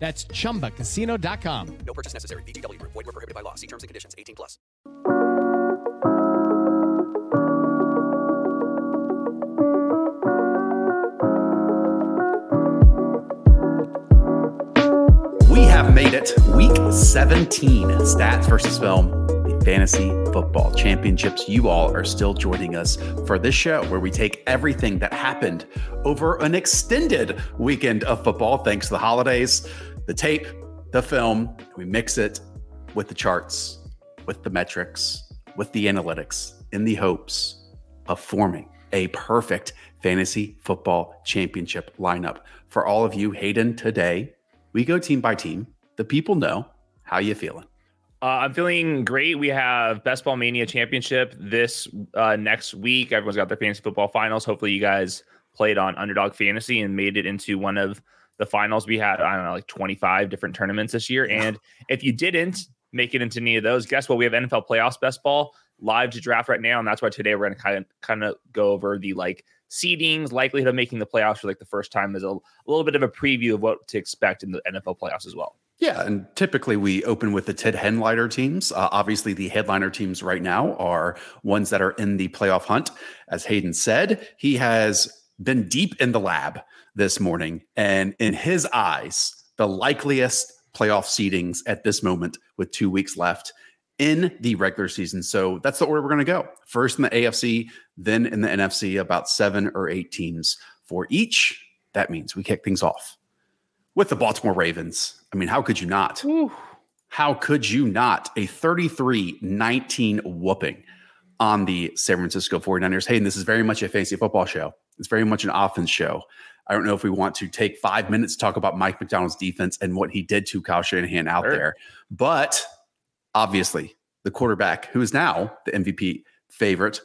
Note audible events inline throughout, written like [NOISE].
That's chumbacasino.com. No purchase necessary. VGW Group. Void were prohibited by law. See terms and conditions. 18 plus. We have made it week 17 stats versus film, the fantasy football championships. You all are still joining us for this show where we take everything that happened over an extended weekend of football, thanks to the holidays, the tape, the film, we mix it with the charts, with the metrics, with the analytics in the hopes of forming a perfect fantasy football championship lineup for all of you. Hayden, today we go team by team. The people know how you feeling. Uh, I'm feeling great. We have Best Ball Mania Championship this uh, next week. Everyone's got their fantasy football finals. Hopefully, you guys played on Underdog Fantasy and made it into one of the finals. We had I don't know like 25 different tournaments this year, and if you didn't make it into any of those, guess what? We have NFL playoffs best ball live to draft right now, and that's why today we're going to kind of kind of go over the like seedings, likelihood of making the playoffs for like the first time as a, a little bit of a preview of what to expect in the NFL playoffs as well. Yeah, and typically we open with the Ted Henliner teams. Uh, obviously, the headliner teams right now are ones that are in the playoff hunt. As Hayden said, he has been deep in the lab this morning, and in his eyes, the likeliest playoff seedings at this moment with two weeks left in the regular season. So that's the order we're going to go. First in the AFC, then in the NFC, about seven or eight teams for each. That means we kick things off with the Baltimore Ravens. I mean, how could you not? Ooh. How could you not? A 33 19 whooping on the San Francisco 49ers. Hey, and this is very much a fantasy football show. It's very much an offense show. I don't know if we want to take five minutes to talk about Mike Macdonald's defense and what he did to Kyle Shanahan out Sure. there. But obviously, the quarterback, who is now the MVP favorite,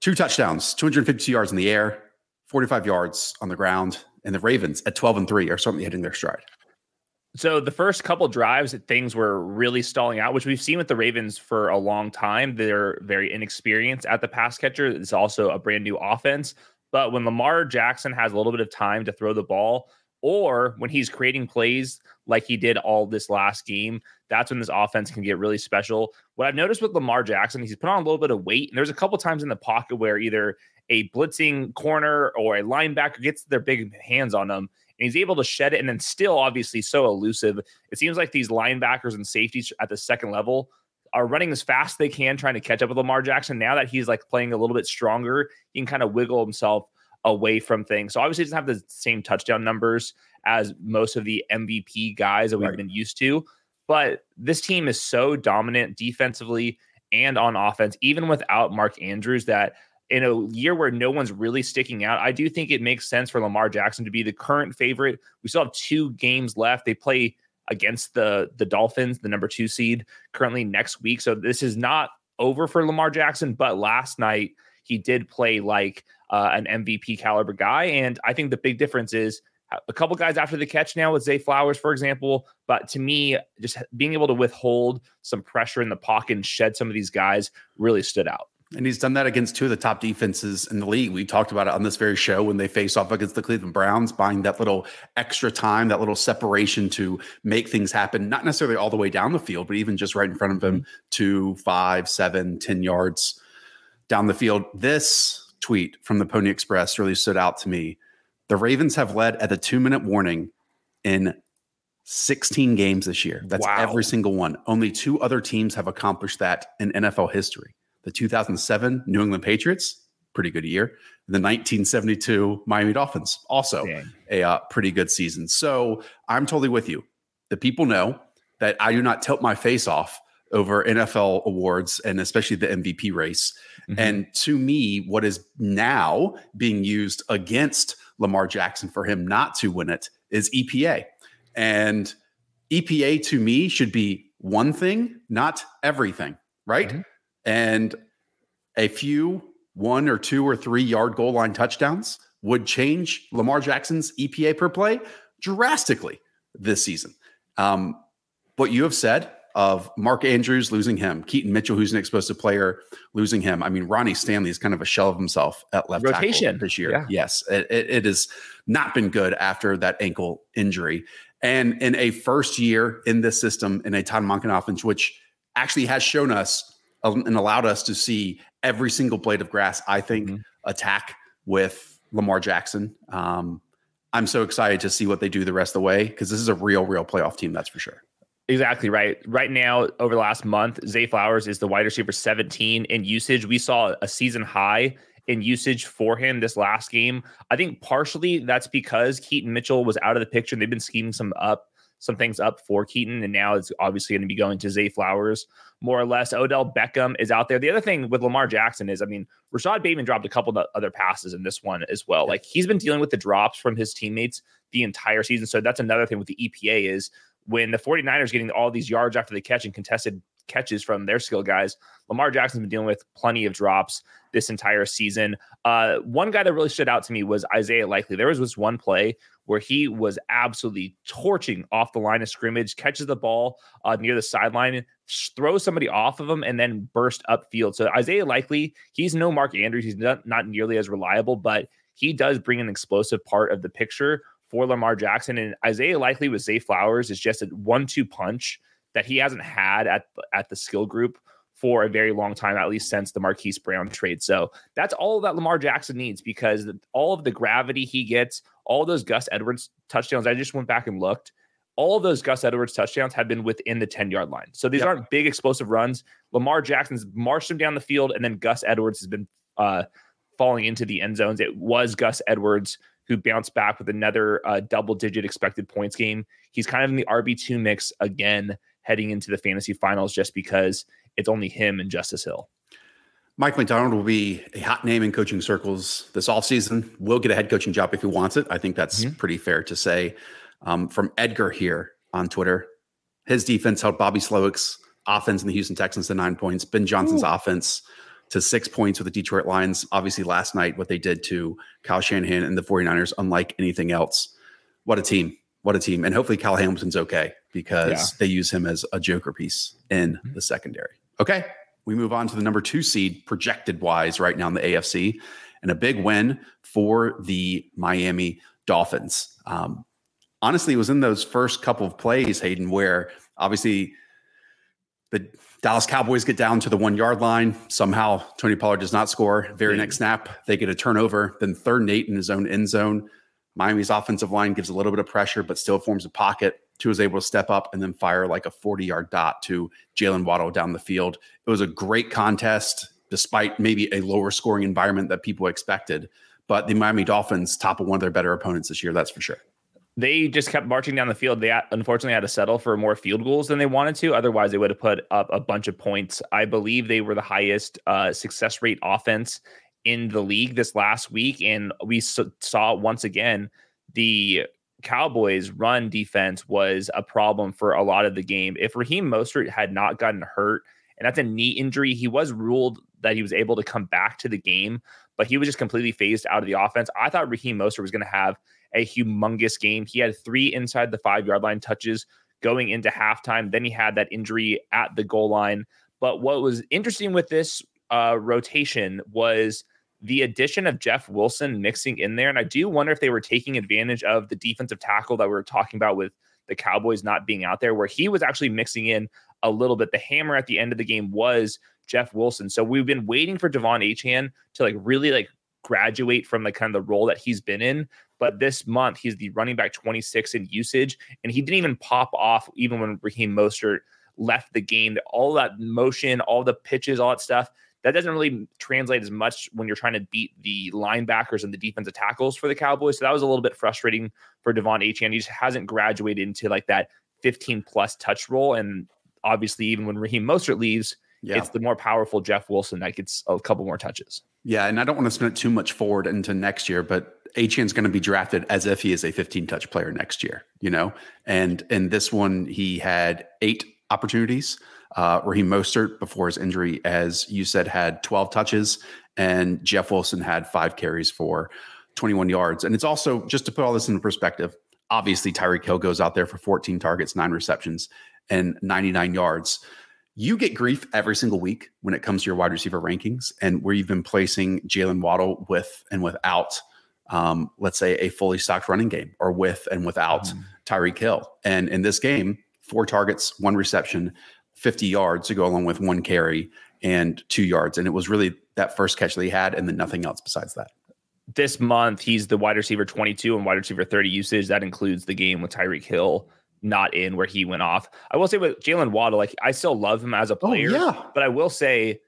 two touchdowns, 252 yards in the air, 45 yards on the ground. And the Ravens at 12 and 3 are certainly hitting their stride. So the first couple drives, things were really stalling out, which we've seen with the Ravens for a long time. They're very inexperienced at the pass catcher. It's also a brand new offense. But when Lamar Jackson has a little bit of time to throw the ball, or when he's creating plays like he did all this last game, that's when this offense can get really special. What I've noticed with Lamar Jackson, he's put on a little bit of weight, and there's a couple times in the pocket where either a blitzing corner or a linebacker gets their big hands on him, and he's able to shed it, and then still obviously so elusive. It seems like these linebackers and safeties at the second level are running as fast as they can, trying to catch up with Lamar Jackson. Now that he's like playing a little bit stronger, he can kind of wiggle himself away from things. So obviously, he doesn't have the same touchdown numbers as most of the MVP guys that we've Right. been used to. But this team is so dominant defensively and on offense, even without Mark Andrews, that in a year where no one's really sticking out, I do think it makes sense for Lamar Jackson to be the current favorite. We still have two games left. They play against the the Dolphins, the number two seed, currently next week. So this is not over for Lamar Jackson. But last night he did play like uh, an MVP caliber guy, and I think the big difference is a couple guys after the catch now with Zay Flowers, for example. But to me, just being able to withhold some pressure in the pocket and shed some of these guys really stood out. And he's done that against two of the top defenses in the league. We talked about it on this very show when they face off against the Cleveland Browns, buying that little extra time, that little separation to make things happen, not necessarily all the way down the field, but even just right in front of him, two, five, seven, ten yards down the field. This tweet from the Pony Express really stood out to me. The Ravens have led at the two minute warning in 16 games this year. That's Wow. every single one. Only two other teams have accomplished that in NFL history. The 2007 New England Patriots, pretty good year. The 1972 Miami Dolphins, also Dang. a uh, pretty good season. So I'm totally with you. The people know that I do not tilt my face off over NFL awards and especially the MVP race. Mm-hmm. And to me, what is now being used against Lamar Jackson for him not to win it is EPA. And EPA to me should be one thing, not everything, right? Mm-hmm. And a few one or two or three yard goal line touchdowns would change Lamar Jackson's EPA per play drastically this season. Um, what you have said of Mark Andrews losing him, Keaton Mitchell, who's an explosive player, losing him. I mean, Ronnie Stanley is kind of a shell of himself at left Rotation. tackle this year. Yeah. Yes, it, it, it, has not been good after that ankle injury. And in a first year in this system, in a Todd Monken offense, which actually has shown us um, and allowed us to see every single blade of grass, I think, mm-hmm. attack with Lamar Jackson. Um, I'm so excited to see what they do the rest of the way because this is a real, real playoff team, that's for sure. Exactly right. Right now, over the last month, Zay Flowers is the wide receiver 17 in usage. We saw a season high in usage for him this last game. I think partially that's because Keaton Mitchell was out of the picture. They've been scheming some up, some things up for Keaton, and now it's obviously going to be going to Zay Flowers more or less. Odell Beckham is out there. The other thing with Lamar Jackson is, I mean, Rashod Bateman dropped a couple of other passes in this one as well. Like he's been dealing with the drops from his teammates the entire season. So that's another thing with the EPA is when the 49ers getting all these yards after the catch and contested catches from their skill guys, Lamar Jackson's been dealing with plenty of drops this entire season. Uh, one guy that really stood out to me was Isaiah Likely. There was this one play where he was absolutely torching off the line of scrimmage, catches the ball uh, near the sideline, throws somebody off of him, and then burst upfield. So Isaiah Likely, he's no Mark Andrews. He's not, not nearly as reliable, but he does bring an explosive part of the picture for Lamar Jackson. And Isaiah Likely with Zay Flowers is just a one-two punch that he hasn't had at at the skill group for a very long time, at least since the Marquise Brown trade. So that's all that Lamar Jackson needs because all of the gravity he gets, all those Gus Edwards touchdowns. I just went back and looked. All of those Gus Edwards touchdowns have been within the 10 yard line. So these yep. aren't big explosive runs. Lamar Jackson's marched him down the field, and then Gus Edwards has been uh, falling into the end zones. It was Gus Edwards who bounced back with another uh, double digit expected points game. He's kind of in the RB2 mix again heading into the fantasy finals just because it's only him and Justice Hill. Mike Macdonald will be a hot name in coaching circles this offseason. Will get a head coaching job if he wants it. I think that's mm-hmm. pretty fair to say. Um, from Edgar here on Twitter, his defense held Bobby Slowik's offense in the Houston Texans to nine points. Ben Johnson's Ooh. offense to six points with the Detroit Lions. Obviously, last night, what they did to Kyle Shanahan and the 49ers, unlike anything else. What a team. What a team. And hopefully, Kyle Hamilton's okay because yeah. they use him as a joker piece in mm-hmm. the secondary. Okay. We move on to the number two seed projected wise right now in the AFC and a big win for the Miami Dolphins. Um, honestly, it was in those first couple of plays, Hayden, where obviously the Dallas Cowboys get down to the one yard line. Somehow Tony Pollard does not score. Very next snap, they get a turnover. Then third and eight in his own end zone. Miami's offensive line gives a little bit of pressure, but still forms a pocket. Tua is able to step up and then fire like a 40 yard dot to Jaylen Waddle down the field. It was a great contest, despite maybe a lower scoring environment that people expected. But the Miami Dolphins topple one of their better opponents this year, that's for sure they just kept marching down the field. They unfortunately had to settle for more field goals than they wanted to. Otherwise, they would have put up a bunch of points. I believe they were the highest uh, success rate offense in the league this last week. And we saw once again the Cowboys' run defense was a problem for a lot of the game. If Raheem Mostert had not gotten hurt, and that's a knee injury, he was ruled that he was able to come back to the game, but he was just completely phased out of the offense. I thought Raheem Mostert was going to have a humongous game. He had three inside the five yard line touches going into halftime. Then he had that injury at the goal line. But what was interesting with this uh, rotation was the addition of Jeff Wilson mixing in there. And I do wonder if they were taking advantage of the defensive tackle that we were talking about with the Cowboys not being out there, where he was actually mixing in a little bit. The hammer at the end of the game was Jeff Wilson. So we've been waiting for De'Von Achane to like really like graduate from the kind of the role that he's been in. But this month, he's the running back 26 in usage, and he didn't even pop off even when Raheem Mostert left the game. All that motion, all the pitches, all that stuff, that doesn't really translate as much when you're trying to beat the linebackers and the defensive tackles for the Cowboys. So that was a little bit frustrating for De'Von Achane. He just hasn't graduated into like that 15 plus touch role. And obviously, even when Raheem Mostert leaves, yeah. it's the more powerful Jeff Wilson that gets a couple more touches. Yeah, and I don't want to spin it too much forward into next year, but Achane's going to be drafted as if he is a 15 touch player next year, you know? And in this one, he had eight opportunities. Uh, Raheem Mostert, before his injury, as you said, had 12 touches, and Jeff Wilson had five carries for 21 yards. And it's also, just to put all this into perspective, obviously Tyreek Hill goes out there for 14 targets, nine receptions, and 99 yards. You get grief every single week when it comes to your wide receiver rankings and where you've been placing Jaylen Waddle with and without, um, let's say, a fully stocked running game or with and without mm. Tyreek Hill. And in this game, four targets, one reception, 50 yards to go along with one carry and two yards. And it was really that first catch that he had and then nothing else besides that this month he's the wide receiver 22 and wide receiver 30 usage. That includes the game with Tyreek Hill not in where he went off. I will say with Jaylen Waddle, like I still love him as a oh, player, oh, yeah. but I will say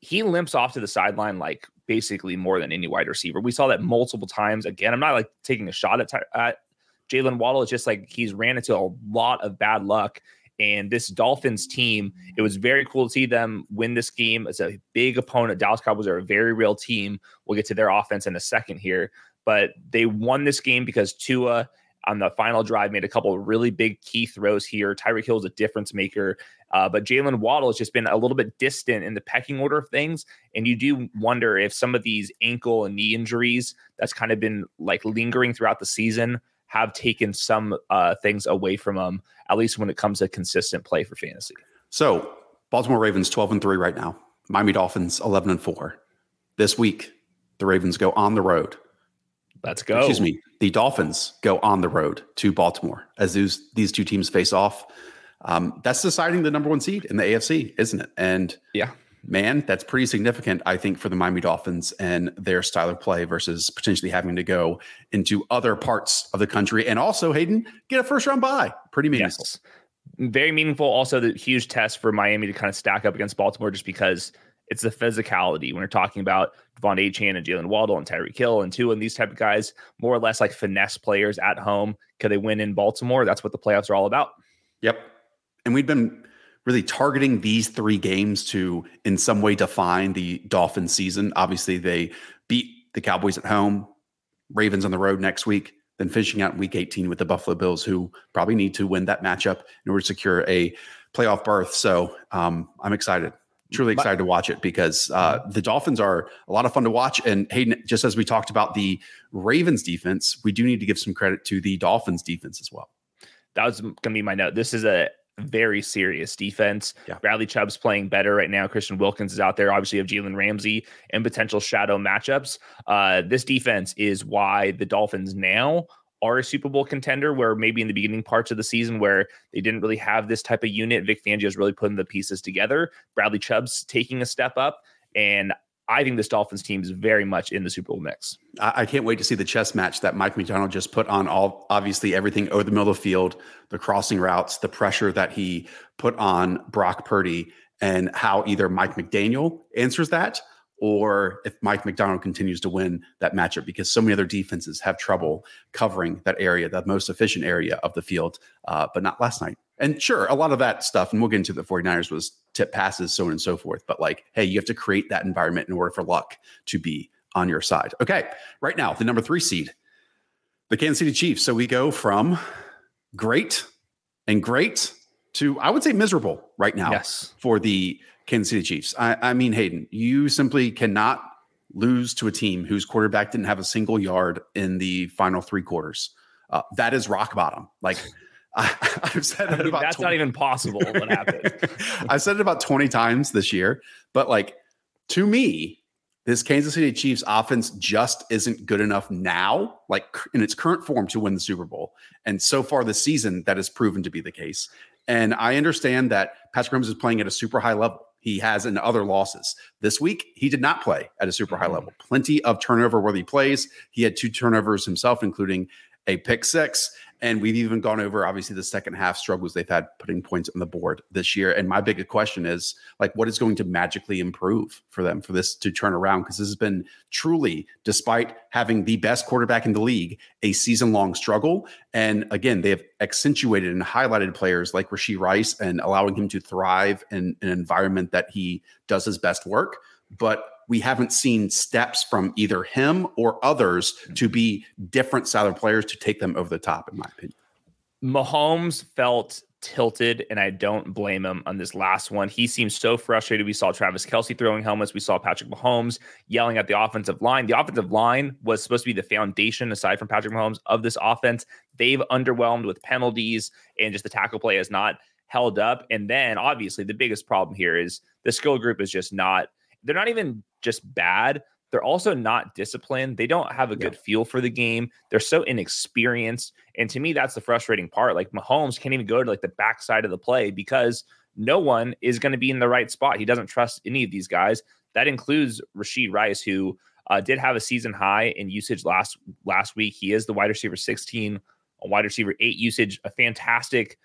he limps off to the sideline like basically more than any wide receiver. We saw that multiple times. Again, I'm not like taking a shot at, at Jaylen Waddle. is just like he's ran into a lot of bad luck. And this Dolphins team, it was very cool to see them win this game. It's a big opponent. Dallas Cowboys are a very real team. We'll get to their offense in a second here. But they won this game because Tua on the final drive made a couple of really big key throws here. Tyreek Hill is a difference maker. Uh, but Jaylen Waddle has just been a little bit distant in the pecking order of things. And you do wonder if some of these ankle and knee injuries that's kind of been like lingering throughout the season have taken some uh, things away from him, at least when it comes to consistent play for fantasy. So Baltimore Ravens 12 and 3 right now. Miami Dolphins 11 and 4. This week, the Ravens go on the road. Let's go. Excuse me. The Dolphins go on the road to Baltimore as these these two teams face off. Um, that's deciding the number one seed in the AFC, isn't it? And yeah, man, that's pretty significant, I think, for the Miami Dolphins and their style of play versus potentially having to go into other parts of the country and also Hayden get a first round bye. Pretty meaningful. Yes. Very meaningful. Also, the huge test for Miami to kind of stack up against Baltimore just because it's the physicality when we're talking about De'Von Achane and Jaylen Waddle and Tyreek Hill and two and these type of guys, more or less like finesse players at home. Could they win in Baltimore? That's what the playoffs are all about. Yep. And we've been really targeting these three games to in some way define the Dolphins season. Obviously, they beat the Cowboys at home, Ravens on the road next week, then finishing out in week 18 with the Buffalo Bills, who probably need to win that matchup in order to secure a playoff berth. So um, I'm excited. Truly excited to watch it because uh, the Dolphins are a lot of fun to watch. And Hayden, just as we talked about the Ravens defense, we do need to give some credit to the Dolphins defense as well. That was going to be my note. This is a very serious defense. Yeah. Bradley Chubb's playing better right now. Christian Wilkins is out there. Obviously, you have Jalen Ramsey and potential shadow matchups. Uh, this defense is why the Dolphins now are a Super Bowl contender, where maybe in the beginning parts of the season where they didn't really have this type of unit, Vic Fangio is really putting the pieces together. Bradley Chubb's taking a step up. And I think this Dolphins team is very much in the Super Bowl mix. I, can't wait to see the chess match that Mike Macdonald just put on all obviously everything over the middle of the field, the crossing routes, the pressure that he put on Brock Purdy, and how either Mike McDaniel answers that or if Mike Macdonald continues to win that matchup because so many other defenses have trouble covering that area, the most efficient area of the field, uh, but not last night. And sure, a lot of that stuff, and we'll get into the 49ers, was tip passes, so on and so forth. But like, hey, you have to create that environment in order for luck to be on your side. Okay, right now, the number three seed, the Kansas City Chiefs. So we go from great and great to, I would say, miserable right now yes. for the Kansas City Chiefs. I, I mean, Hayden, you simply cannot lose to a team whose quarterback didn't have a single yard in the final three quarters. Uh, that is rock bottom. Like, [LAUGHS] I, have said I mean, about that's 20, not even possible. What [LAUGHS] happened? I've said it about 20 times this year, but like to me, this Kansas City Chiefs offense just isn't good enough now, like in its current form, to win the Super Bowl. And so far this season, that has proven to be the case. And I understand that Patrick Mahomes is playing at a super high level. He has in other losses. This week, he did not play at a super high mm-hmm. level. Plenty of turnover worthy plays. He had two turnovers himself, including a pick six. And we've even gone over obviously the second half struggles they've had putting points on the board this year. And my big question is like, what is going to magically improve for them for this to turn around? Because this has been truly, despite having the best quarterback in the league, a season long struggle. And again, they have accentuated and highlighted players like Rashee Rice and allowing him to thrive in an environment that he does his best work. But we haven't seen steps from either him or others hmm. to be different style of players to take them over the top, in my opinion. Mahomes felt tilted, and I don't blame him on this last one. He seems so frustrated. We saw Travis Kelce throwing helmets. We saw Patrick Mahomes yelling at the offensive line. The offensive line was supposed to be the foundation, aside from Patrick Mahomes, of this offense. They've underwhelmed with penalties, and just the tackle play has not held up. And then, obviously, the biggest problem here is the skill group is just not, they're not even just bad. They're also not disciplined. They don't have a good feel for the game. They're so inexperienced. And to me, that's the frustrating part. Like Mahomes can't even go to like the backside of the play because no one is going to be in the right spot. He doesn't trust any of these guys. That includes Rashee Rice, who uh, did have a season high in usage last last week. He is the wide receiver 16, a wide receiver eight usage, a fantastic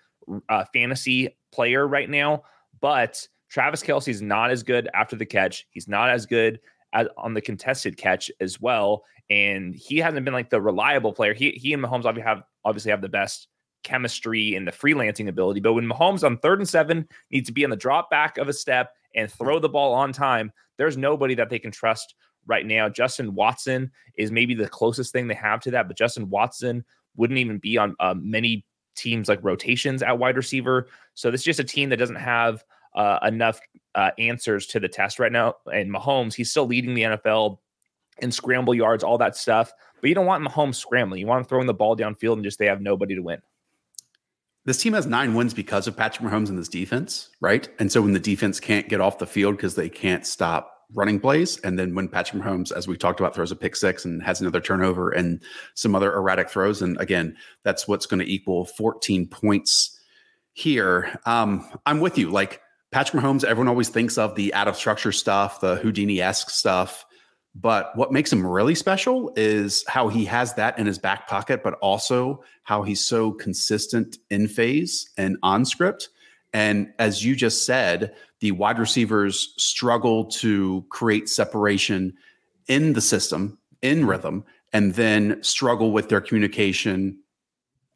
uh, fantasy player right now. But Travis Kelce's not as good after the catch. He's not as good as, on the contested catch as well. And he hasn't been like the reliable player. He he and Mahomes obviously have obviously have the best chemistry and the freelancing ability. But when Mahomes on third and seven needs to be on the drop back of a step and throw the ball on time, there's nobody that they can trust right now. Justin Watson is maybe the closest thing they have to that, but Justin Watson wouldn't even be on uh, many teams like rotations at wide receiver. So this is just a team that doesn't have uh, enough uh, answers to the test right now. And Mahomes, he's still leading the NFL in scramble yards, all that stuff. But you don't want Mahomes scrambling. You want him throwing the ball downfield and just they have nobody to win. This team has nine wins because of Patrick Mahomes and this defense, right? And so when the defense can't get off the field because they can't stop running plays, and then when Patrick Mahomes, as we talked about, throws a pick six and has another turnover and some other erratic throws, and again, that's what's going to equal 14 points here. Um, I'm with you. Like Patrick Mahomes, everyone always thinks of the out of structure stuff, the Houdini esque stuff. But what makes him really special is how he has that in his back pocket, but also how he's so consistent in phase and on script. And as you just said, the wide receivers struggle to create separation in the system, in rhythm, and then struggle with their communication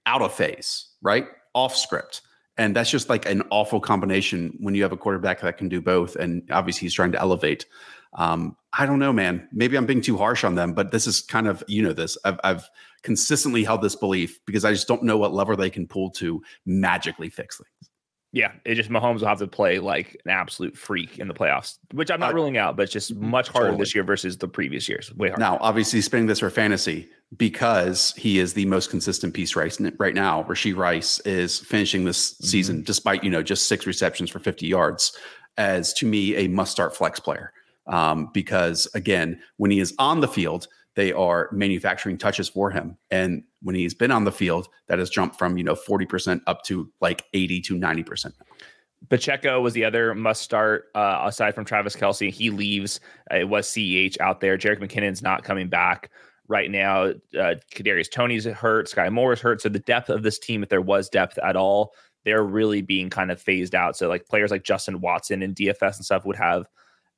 out of phase, right? Off script. And that's just like an awful combination when you have a quarterback that can do both. And obviously, he's trying to elevate. Um, I don't know, man. Maybe I'm being too harsh on them, but this is kind of, you know, this. I've, I've consistently held this belief because I just don't know what lever they can pull to magically fix things. Yeah, it just Mahomes will have to play like an absolute freak in the playoffs, which I'm not uh, ruling out, but it's just much harder totally. this year versus the previous years. Way harder. Now, obviously, spinning this for fantasy because he is the most consistent piece right, right now. Rashee Rice is finishing this mm-hmm. season, despite you know just six receptions for 50 yards, as to me a must-start flex player. Um, because again, when he is on the field, they are manufacturing touches for him. And when he's been on the field, that has jumped from, you know, 40% up to like 80 to 90%. Pacheco was the other must start uh, aside from Travis Kelce. He leaves. Uh, it was CEH out there. Jerick McKinnon's not coming back right now. Uh, Kadarius Toney's hurt. Sky Moore's hurt. So the depth of this team, if there was depth at all, they're really being kind of phased out. So like players like Justin Watson and DFS and stuff would have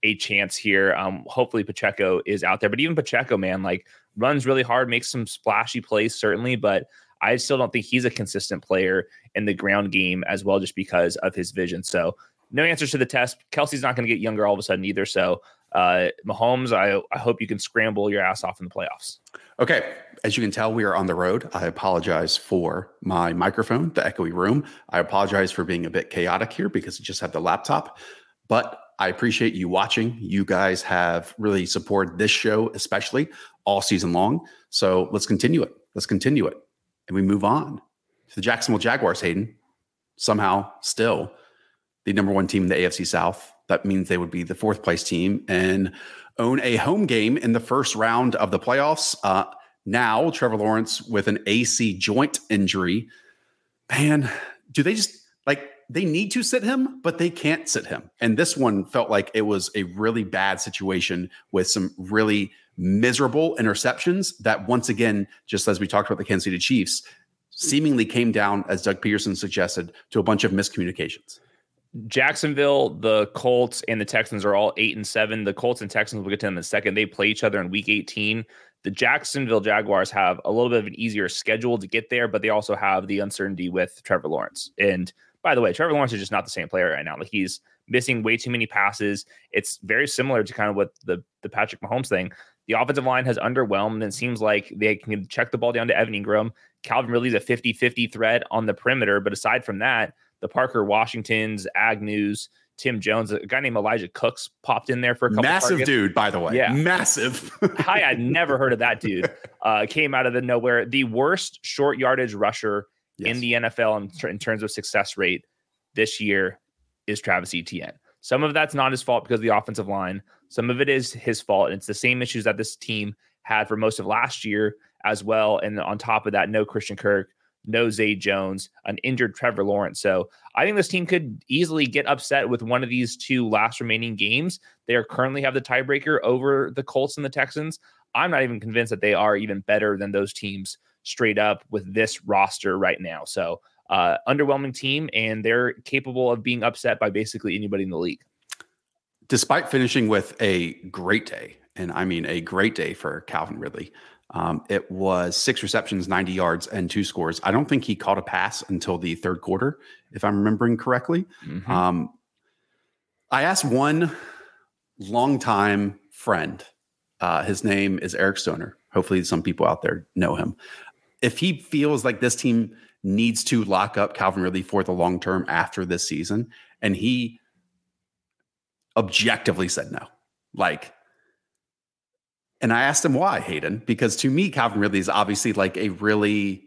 a chance here. Um, hopefully Pacheco is out there, but even Pacheco, man, like runs really hard, makes some splashy plays, certainly, but I still don't think he's a consistent player in the ground game as well, just because of his vision. So no answers to the test. Kelce's not going to get younger all of a sudden either. So uh, Mahomes, I, I hope you can scramble your ass off in the playoffs. Okay. As you can tell, we are on the road. I apologize for my microphone, the echoey room. I apologize for being a bit chaotic here because I just have the laptop. But I appreciate you watching. You guys have really supported this show, especially all season long. So let's continue it. Let's continue it. And we move on to the Jacksonville Jaguars, Hayden. Somehow, still the number one team in the AFC South. That means they would be the fourth place team and own a home game in the first round of the playoffs. Uh, now, Trevor Lawrence with an AC joint injury. Man, do they just like they need to sit him, but they can't sit him. And this one felt like it was a really bad situation with some really miserable interceptions that, once again, just as we talked about the Kansas City Chiefs, seemingly came down, as Doug Pederson suggested, to a bunch of miscommunications. Jacksonville, the Colts, and the Texans are all eight and seven. The Colts and Texans, we'll get to them in a second. They play each other in week 18. The Jacksonville Jaguars have a little bit of an easier schedule to get there, but they also have the uncertainty with Trevor Lawrence. And by the way, Trevor Lawrence is just not the same player right now. Like he's missing way too many passes. It's very similar to kind of what the the Patrick Mahomes thing. The offensive line has underwhelmed and it seems like they can check the ball down to Evan Engram. Calvin Ridley's a 50-50 threat on the perimeter, but aside from that, the Parker Washingtons, Agnews, Tim Jones, a guy named Elijah Cooks popped in there for a couple Massive targets. dude, by the way. Yeah. Massive. Hi, I had never heard of that dude. [LAUGHS] Uh, came out of the nowhere. The worst short yardage rusher Yes. in the NFL in, ter- in terms of success rate this year is Travis Etienne. Some of that's not his fault because of the offensive line. Some of it is his fault. And it's the same issues that this team had for most of last year as well. And on top of that, no Christian Kirk, no Zay Jones, an injured Trevor Lawrence. So I think this team could easily get upset with one of these two last remaining games. They are currently have the tiebreaker over the Colts and the Texans. I'm not even convinced that they are even better than those teams straight up with this roster right now. So uh, underwhelming team, and they're capable of being upset by basically anybody in the league. Despite finishing with a great day, and I mean a great day for Calvin Ridley, um, it was six receptions, 90 yards, and two scores. I don't think he caught a pass until the third quarter, if I'm remembering correctly. Mhm. Um, I asked one longtime friend, uh, his name is Eric Stoner. Hopefully, some people out there know him. If he feels like this team needs to lock up Calvin Ridley for the long term after this season, and he objectively said no. Like, and I asked him why, Hayden, because to me, Calvin Ridley is obviously like a really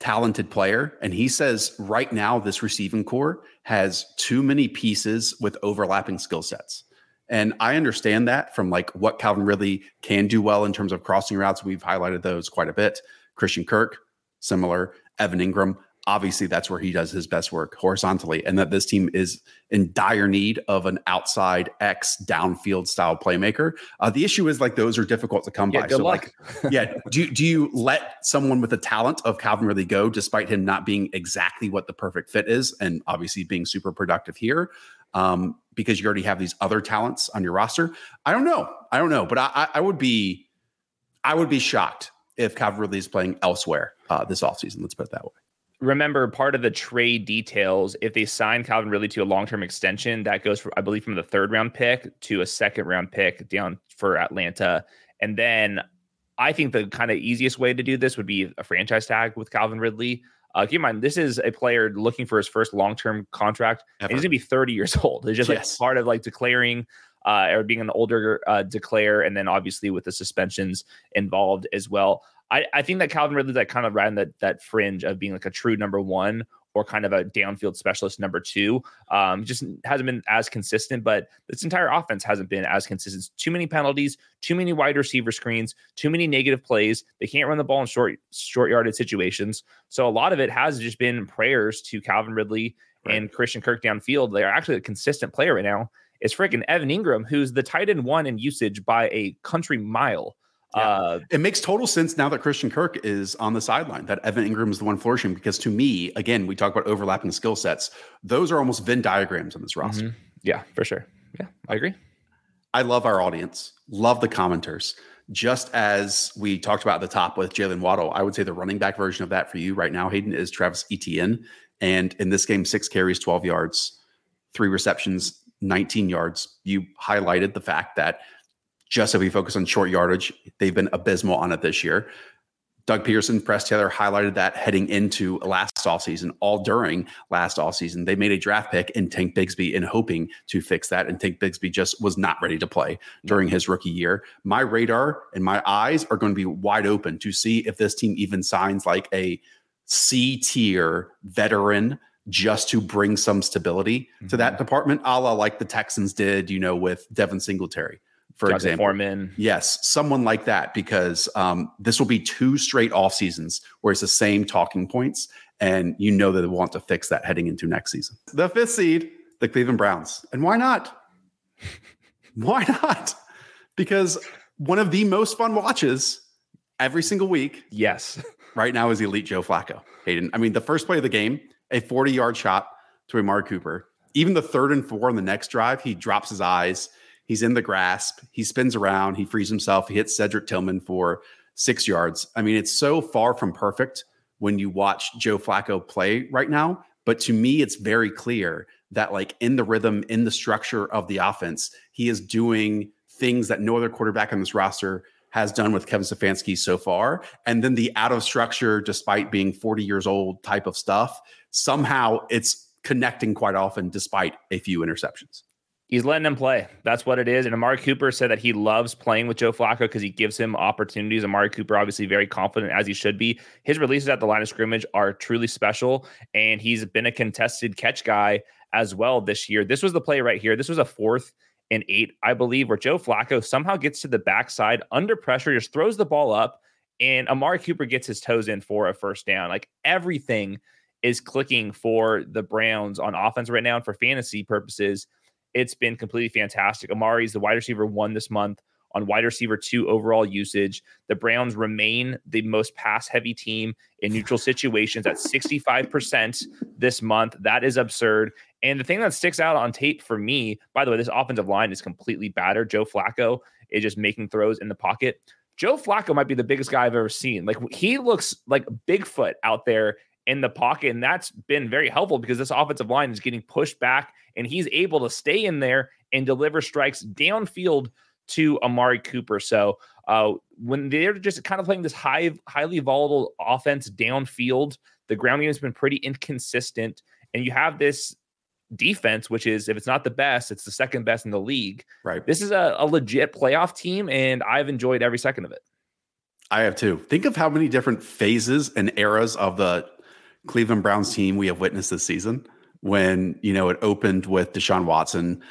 talented player. And he says right now, this receiving corps has too many pieces with overlapping skill sets. And I understand that from like what Calvin Ridley can do well in terms of crossing routes. We've highlighted those quite a bit. Christian Kirk, similar. Evan Engram, obviously that's where he does his best work horizontally. And that this team is in dire need of an outside X downfield style playmaker. Uh, the issue is like those are difficult to come Yeah, by. so luck. like [LAUGHS] yeah. Do do you let someone with the talent of Calvin Ridley go, despite him not being exactly what the perfect fit is, and obviously being super productive here, um, because you already have these other talents on your roster? I don't know. I don't know, but I, I, I would be, I would be shocked if Calvin Ridley is playing elsewhere uh, this offseason. Let's put it that way. remember part of the trade details if they sign calvin ridley to a long-term extension that goes for i believe from the third round pick to a second round pick down for atlanta and then i think the kind of easiest way to do this would be a franchise tag with calvin ridley uh, keep in mind this is a player looking for his first long-term contract and he's going to be 30 years [LAUGHS] old it's just Yes. like part of like declaring uh, or being an older uh, declare and then obviously with the suspensions involved as well I, I think that Calvin Ridley's like kind of right in that that fringe of being like a true number one or kind of a downfield specialist number two. Um, just hasn't been as consistent, but this entire offense hasn't been as consistent. Too many penalties, too many wide receiver screens, too many negative plays. They can't run the ball in short short yarded situations. So a lot of it has just been prayers to Calvin Ridley and Christian Kirk downfield. They are actually a consistent player right now. Is freaking Evan Engram, who's the tight end one in usage by a country mile. Yeah. Uh, It makes total sense now that Christian Kirk is on the sideline, that Evan Engram is the one flourishing. Because to me, again, we talk about overlapping skill sets. Those are almost Venn diagrams on this roster. Mhm. Yeah, for sure. Yeah, I agree. I love our audience, love the commenters. Just as we talked about at the top with Jaylen Waddle, I would say the running back version of that for you right now, Hayden, is Travis Etienne. And in this game, six carries, 12 yards, three receptions, 19 yards. You highlighted the fact that just if we focus on short yardage, they've been abysmal on it this year. Doug Pederson, Press Taylor highlighted that heading into last offseason, all during last offseason. They made a draft pick in Tank Bigsby in hoping to fix that. And Tank Bigsby just was not ready to play during his rookie year. My radar and my eyes are going to be wide open to see if this team even signs like a C tier veteran just to bring some stability to mm-hmm. that department, a la like the Texans did, you know, with Devin Singletary, for Jonathan example. Foreman. Yes, someone like that, because um, this will be two straight off seasons where it's the same talking points, and you know that they want to fix that heading into next season. The fifth seed, the Cleveland Browns, and why not? [LAUGHS] why not? Because one of the most fun watches every single week Yes. [LAUGHS] right now is Elite Joe Flacco. Hayden, I mean, the first play of the game, a 40 yard shot to Amari Cooper. Even the third and four on the next drive, he drops his eyes. He's in the grasp. He spins around. He frees himself. He hits Cedric Tillman for six yards. I mean, it's so far from perfect when you watch Joe Flacco play right now. But to me, it's very clear that, like, in the rhythm, in the structure of the offense, he is doing things that no other quarterback on this roster has done with Kevin Stefanski so far. And then the out of structure, despite being 40 years old type of stuff, somehow it's connecting quite often despite a few interceptions. He's letting him play. That's what it is. And Amari Cooper said that he loves playing with Joe Flacco because he gives him opportunities. Amari Cooper, obviously, very confident as he should be. His releases at the line of scrimmage are truly special. And he's been a contested catch guy as well this year. This was the play right here. This was a fourth and eight, I believe, where Joe Flacco somehow gets to the backside under pressure, just throws the ball up, and Amari Cooper gets his toes in for a first down. Like everything is clicking for the Browns on offense right now. And for fantasy purposes, it's been completely fantastic. Amari's the wide receiver one this month on wide receiver two overall usage. The Browns remain the most pass heavy team in neutral situations at 65% this month. That is absurd. And the thing that sticks out on tape for me, by the way, this offensive line is completely battered. Joe Flacco is just making throws in the pocket. Joe Flacco might be the biggest guy I've ever seen. Like he looks like Bigfoot out there in the pocket. And that's been very helpful because this offensive line is getting pushed back and he's able to stay in there and deliver strikes downfield to Amari Cooper. So uh, when they're just kind of playing this high, highly volatile offense downfield, the ground game has been pretty inconsistent. And you have this defense, which is, if it's not the best, it's the second best in the league. Right. This is a, a legit playoff team, and I've enjoyed every second of it. I have too. Think of how many different phases and eras of the Cleveland Browns team we have witnessed this season. When you know it opened with Deshaun Watson,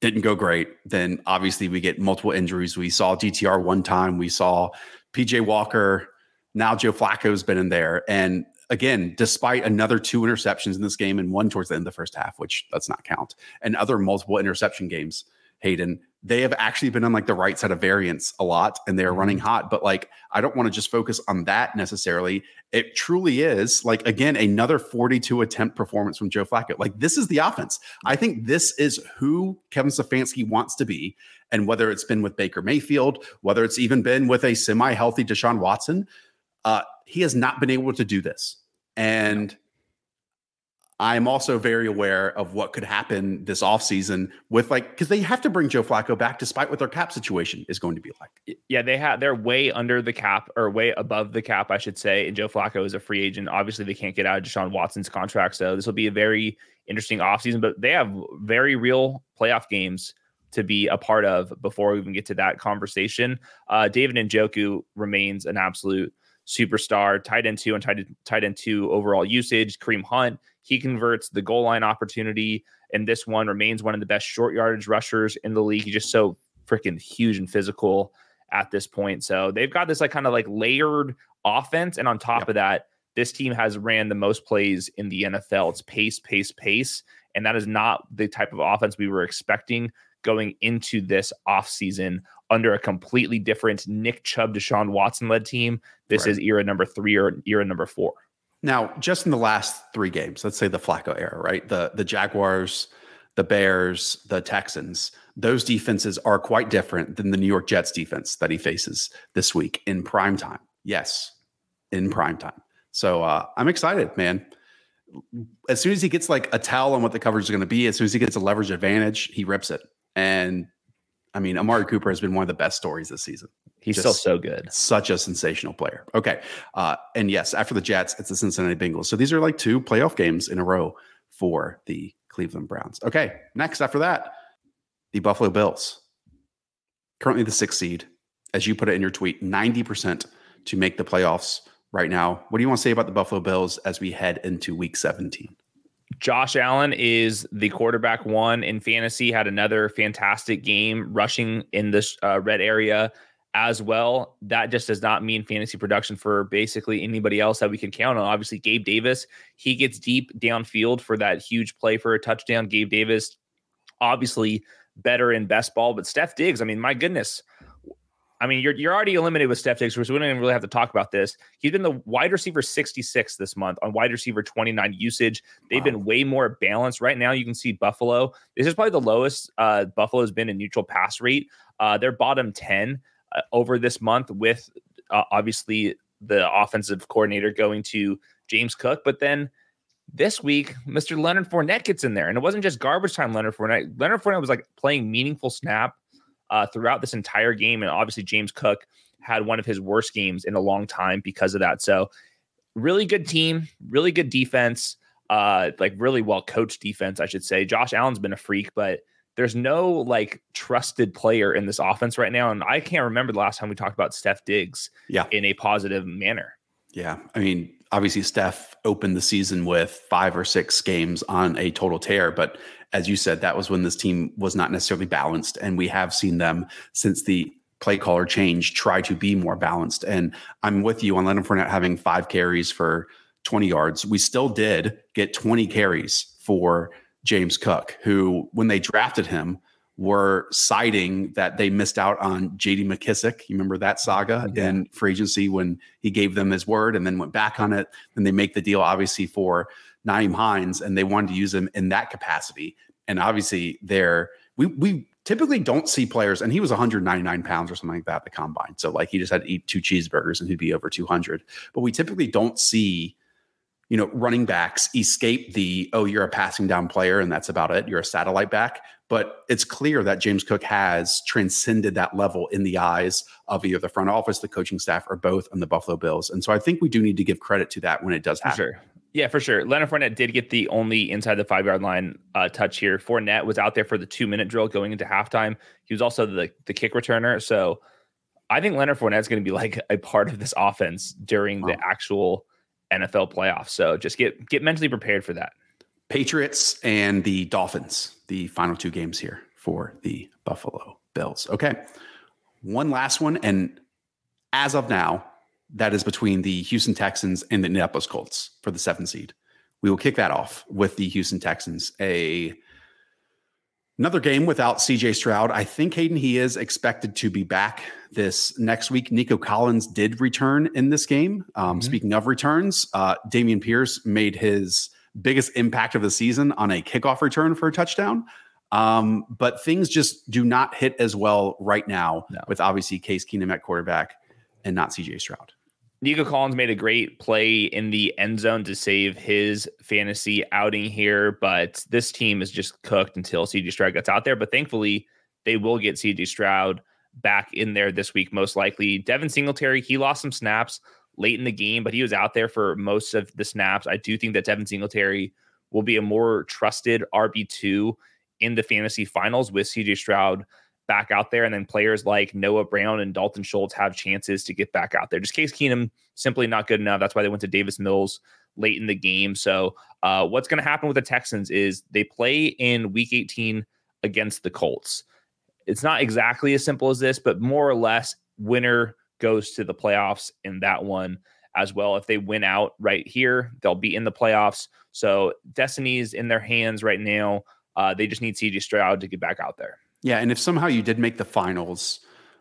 didn't go great. Then obviously we get multiple injuries. We saw DTR one time. We saw PJ Walker. Now Joe Flacco's been in there, and again, despite another two interceptions in this game and one towards the end of the first half, which let's not count, and other multiple interception games, Hayden, they have actually been on like the right side of variance a lot and they're running mm-hmm. hot. But like, I don't want to just focus on that necessarily. It truly is like, again, another 42 attempt performance from Joe Flacco. Like, this is the offense. I think this is who Kevin Stefanski wants to be. And whether it's been with Baker Mayfield, whether it's even been with a semi healthy Deshaun Watson, uh, he has not been able to do this. And I'm also very aware of what could happen this offseason with like because they have to bring Joe Flacco back despite what their cap situation is going to be like. Yeah, they have they're way under the cap or way above the cap, I should say. And Joe Flacco is a free agent. Obviously, they can't get out of Deshaun Watson's contract. So this will be a very interesting offseason, but they have very real playoff games to be a part of before we even get to that conversation. Uh, David Njoku remains an absolute superstar, tight end two and tight, tight end two overall usage. Kareem Hunt, he converts the goal line opportunity, and this one remains one of the best short yardage rushers in the league. He's just so freaking huge and physical at this point. So they've got this like kind of like layered offense, and on top yep. of that, this team has ran the most plays in the NFL. It's pace, pace, pace, and that is not the type of offense we were expecting going into this offseason under a completely different Nick Chubb, Deshaun Watson led team. This right. is era number three or era number four. Now, just in the last three games, let's say the Flacco era, right? The the Jaguars, the Bears, the Texans, those defenses are quite different than the New York Jets defense that he faces this week in prime time. Yes, in prime time. So uh, I'm excited, man. As soon as he gets like a towel on what the coverage is going to be, as soon as he gets a leverage advantage, he rips it. And I mean, Amari Cooper has been one of the best stories this season. He's Just still so good. Such a sensational player. Okay. Uh, and yes, after the Jets, it's the Cincinnati Bengals. So these are like two playoff games in a row for the Cleveland Browns. Okay. Next, after that, the Buffalo Bills. Currently the sixth seed. As you put it in your tweet, 90% to make the playoffs right now. What do you want to say about the Buffalo Bills as we head into week 17? Josh Allen is the quarterback one in fantasy, had another fantastic game rushing in this uh, red area as well. That just does not mean fantasy production for basically anybody else that we can count on. Obviously, Gabe Davis, he gets deep downfield for that huge play for a touchdown. Gabe Davis, obviously better in best ball, but Stef Diggs, I mean, my goodness, I mean, you're you're already eliminated with Stef Diggs, so we don't even really have to talk about this. He's been the wide receiver 66 this month on wide receiver 29 usage. They've wow. been way more balanced. Right now, you can see Buffalo. This is probably the lowest uh, Buffalo has been in neutral pass rate. Uh, they're bottom 10 uh, over this month, with uh, obviously the offensive coordinator going to James Cook. But then this week, Mr. Leonard Fournette gets in there, and it wasn't just garbage time. Leonard Fournette. Leonard Fournette was like playing meaningful snap uh, throughout this entire game. And obviously, James Cook had one of his worst games in a long time because of that. So, really good team, really good defense. uh, like really well coached defense, I should say. Josh Allen's been a freak, but there's no like trusted player in this offense right now. And I can't remember the last time we talked about Steph Diggs yeah. in a positive manner. Yeah. I mean, obviously Steph opened the season with five or six games on a total tear, but as you said, that was when this team was not necessarily balanced. And we have seen them since the play caller change try to be more balanced. And I'm with you on Leonard Fournette having five carries for 20 yards. We still did get 20 carries for James Cook, who, when they drafted him, were citing that they missed out on JD McKissic. You remember that saga yeah. in free agency when he gave them his word and then went back on it. Then they make the deal, obviously, for Nyheim Hines, and they wanted to use him in that capacity. And obviously, there we we typically don't see players, and he was 199 pounds or something like that at the combine. So like he just had to eat two cheeseburgers and he'd be over 200. But we typically don't see you know, running backs escape the, oh, you're a passing down player and that's about it. You're a satellite back. But it's clear that James Cook has transcended that level in the eyes of either the front office, the coaching staff, or both on the Buffalo Bills. And so I think we do need to give credit to that when it does happen. Sure. Yeah, for sure. Leonard Fournette did get the only inside the five yard line uh, touch here. Fournette was out there for the two minute drill going into halftime. He was also the, the kick returner. So I think Leonard Fournette is going to be like a part of this offense during wow. the actual NFL playoffs. So just get get mentally prepared for that. Patriots and the Dolphins, the final two games here for the Buffalo Bills. Okay. One last one. And as of now, that is between the Houston Texans and the Indianapolis Colts for the seven seed. We will kick that off with the Houston Texans. A Another game without CJ Stroud. I think Hayden, he is expected to be back this next week. Nico Collins did return in this game. Um, mm-hmm. Speaking of returns, uh, Dameon Pierce made his biggest impact of the season on a kickoff return for a touchdown. Um, but things just do not hit as well right now no. with obviously Case Keenum at quarterback and not CJ Stroud. Nico Collins made a great play in the end zone to save his fantasy outing here, but this team is just cooked until CJ Stroud gets out there. But thankfully, they will get CJ Stroud back in there this week, most likely. Devin Singletary, he lost some snaps late in the game, but he was out there for most of the snaps. I do think that Devin Singletary will be a more trusted RB2 in the fantasy finals with CJ Stroud back out there. And then players like Noah Brown and Dalton Schultz have chances to get back out there. Just Case Keenum simply not good enough. That's why they went to Davis Mills late in the game. So uh, what's going to happen with the Texans is they play in week 18 against the Colts. It's not exactly as simple as this, but more or less, winner goes to the playoffs in that one as well. If they win out right here, they'll be in the playoffs. So destiny's in their hands right now. Uh, they just need CJ Stroud to get back out there. Yeah, and if somehow you did make the finals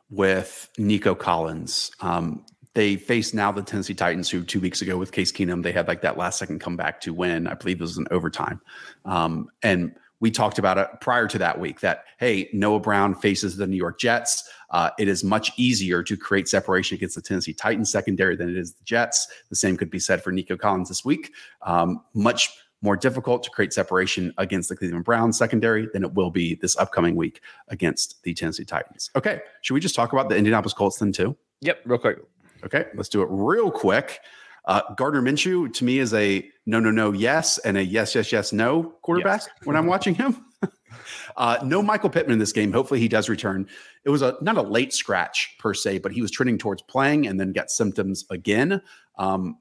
with Nico Collins, um, they face now the Tennessee Titans, who two weeks ago with Case Keenum, they had like that last second comeback to win. I believe it was an overtime. Um, and we talked about it prior to that week that, hey, Noah Brown faces the New York Jets. Uh, it is much easier to create separation against the Tennessee Titans secondary than it is the Jets. The same could be said for Nico Collins this week. Um, much more difficult to create separation against the Cleveland Browns secondary than it will be this upcoming week against the Tennessee Titans. Okay, should we just talk about the Indianapolis Colts then too? Yep, real quick. Okay, let's do it real quick. Uh, Gardner Minshew to me is a no, no, no, yes, and a yes, yes, yes, no quarterback yes. when I'm watching him. [LAUGHS] uh, no Michael Pittman in this game. Hopefully he does return. It was a not a late scratch per se, but he was trending towards playing and then got symptoms again. Um,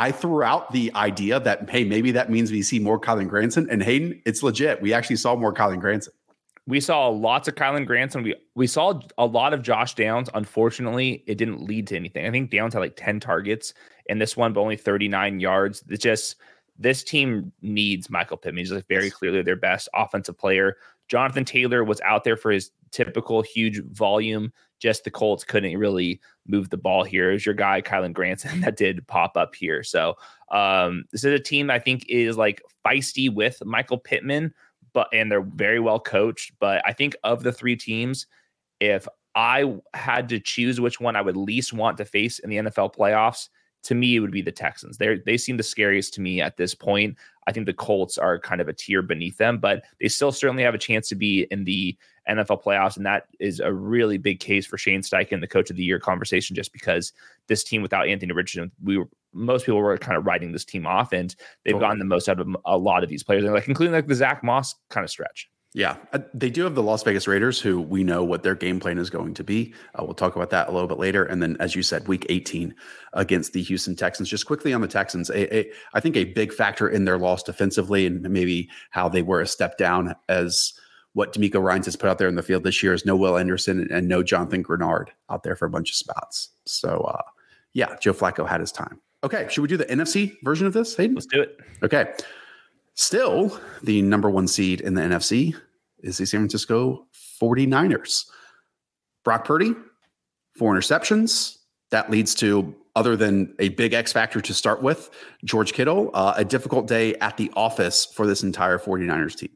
I threw out the idea that, hey, maybe that means we see more Kylen Granson. And Hayden, it's legit. We actually saw more Kylen Granson. We saw lots of Kylen Granson. We we saw a lot of Josh Downs. Unfortunately, it didn't lead to anything. I think Downs had like 10 targets in this one, but only 39 yards. It's just this team needs Michael Pittman. He's like very clearly their best offensive player. Jonathan Taylor was out there for his typical huge volume just the Colts couldn't really move the ball here. Is your guy Kylen Granson [LAUGHS] that did pop up here. So um, this is a team I think is like feisty with Michael Pittman, but and they're very well coached. But I think of the three teams, if I had to choose which one I would least want to face in the NFL playoffs, to me it would be the Texans. They they seem the scariest to me at this point. I think the Colts are kind of a tier beneath them, but they still certainly have a chance to be in the NFL playoffs. And that is a really big case for Shane Steichen, the coach of the year conversation, just because this team without Anthony Richardson, we were most people were kind of writing this team off, and they've gotten the most out of a lot of these players, and like including like the Zack Moss kind of stretch. Yeah, uh, they do have the Las Vegas Raiders, who we know what their game plan is going to be. Uh, we'll talk about that a little bit later. And then, as you said, Week 18 against the Houston Texans. Just quickly on the Texans, a, a, I think a big factor in their loss defensively, and maybe how they were a step down as what DeMeco Ryans has put out there in the field this year is no Will Anderson and no Jonathan Greenard out there for a bunch of spots. So, uh, yeah, Joe Flacco had his time. Okay, should we do the NFC version of this, Hayden? Let's do it. Okay. Still, the number one seed in the NFC is the San Francisco 49ers. Brock Purdy, four interceptions. That leads to, other than a big X factor to start with, George Kittle, uh, a difficult day at the office for this entire 49ers team.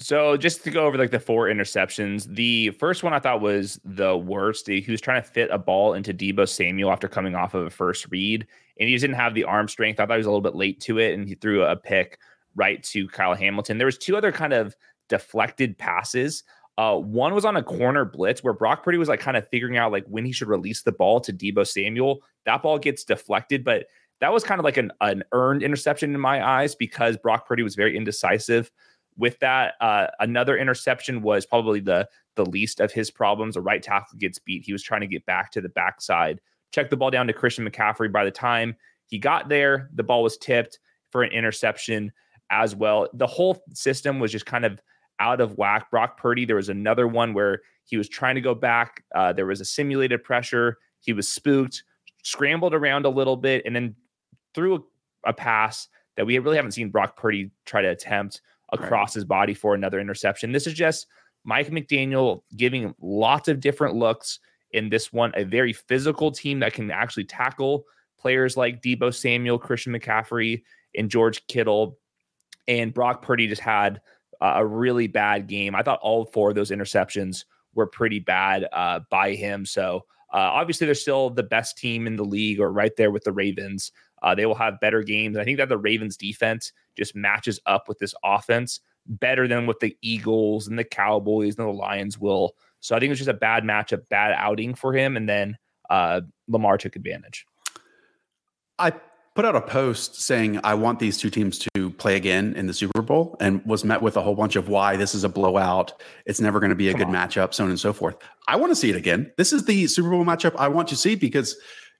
So just to go over like the four interceptions, the first one I thought was the worst. He was trying to fit a ball into Deebo Samuel after coming off of a first read, and he just didn't have the arm strength. I thought he was a little bit late to it, and he threw a pick right to Kyle Hamilton. There was two other kind of deflected passes. Uh, one was on a corner blitz where Brock Purdy was like kind of figuring out like when he should release the ball to Deebo Samuel. That ball gets deflected, but that was kind of like an, an earned interception in my eyes because Brock Purdy was very indecisive with that. Uh, another interception was probably the the least of his problems. A right tackle gets beat. He was trying to get back to the backside, check the ball down to Christian McCaffrey. By the time he got there, the ball was tipped for an interception as well. The whole system was just kind of out of whack. Brock Purdy, there was another one where he was trying to go back. Uh, there was a simulated pressure. He was spooked, scrambled around a little bit, and then threw a, a pass that we really haven't seen Brock Purdy try to attempt across his body for another interception. This is just Mike McDaniel giving lots of different looks in this one, a very physical team that can actually tackle players like Deebo Samuel, Christian McCaffrey, and George Kittle. And Brock Purdy just had a really bad game. I thought all four of those interceptions were pretty bad uh, by him. So uh, obviously, they're still the best team in the league, or right there with the Ravens. Uh, they will have better games. I think that the Ravens defense just matches up with this offense better than what the Eagles and the Cowboys and the Lions will. So I think it was just a bad matchup, bad outing for him. And then uh, Lamar took advantage. I put out a post saying I want these two teams to play again in the Super Bowl and was met with a whole bunch of why this is a blowout. It's never going to be a Come good on. matchup, so on and so forth. I want to see it again. This is the Super Bowl matchup I want to see because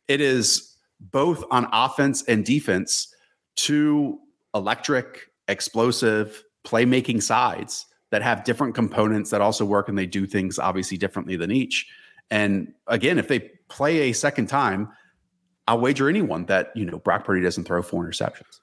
it is both on offense and defense two electric, explosive, playmaking sides that have different components that also work and they do things obviously differently than each. And again, if they play a second time, I'll wager anyone that, you know, Brock Purdy doesn't throw four interceptions.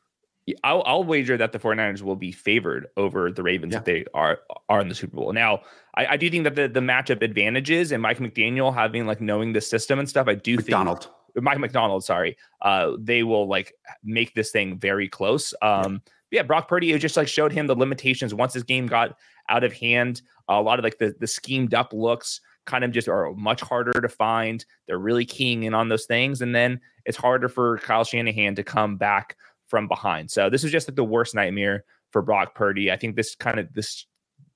I'll, I'll wager that the 49ers will be favored over the Ravens Yeah. if they are are in the Super Bowl. Now, I, I do think that the, the matchup advantages and Mike McDaniel having like knowing the system and stuff, I do Macdonald. think Mike Macdonald, sorry, uh, they will like make this thing very close. Um, yeah, Brock Purdy it just like showed him the limitations once this game got out of hand. a lot of like the the schemed up looks kind of just are much harder to find. They're really keying in on those things, and then it's harder for Kyle Shanahan to come back from behind. So this is just like the worst nightmare for Brock Purdy. I think this kind of this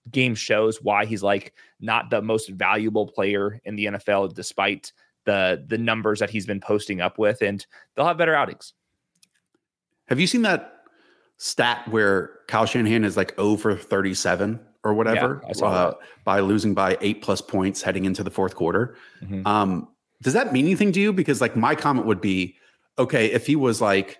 game shows why he's like not the most valuable player in the NFL, despite the the numbers that he's been posting up with, and they'll have better outings. Have you seen that stat where Kyle Shanahan is like over 37 or whatever saw uh, by losing by eight plus points heading into the fourth quarter? Mhm. Um, does that mean anything to you? Because like my comment would be, okay, if he was like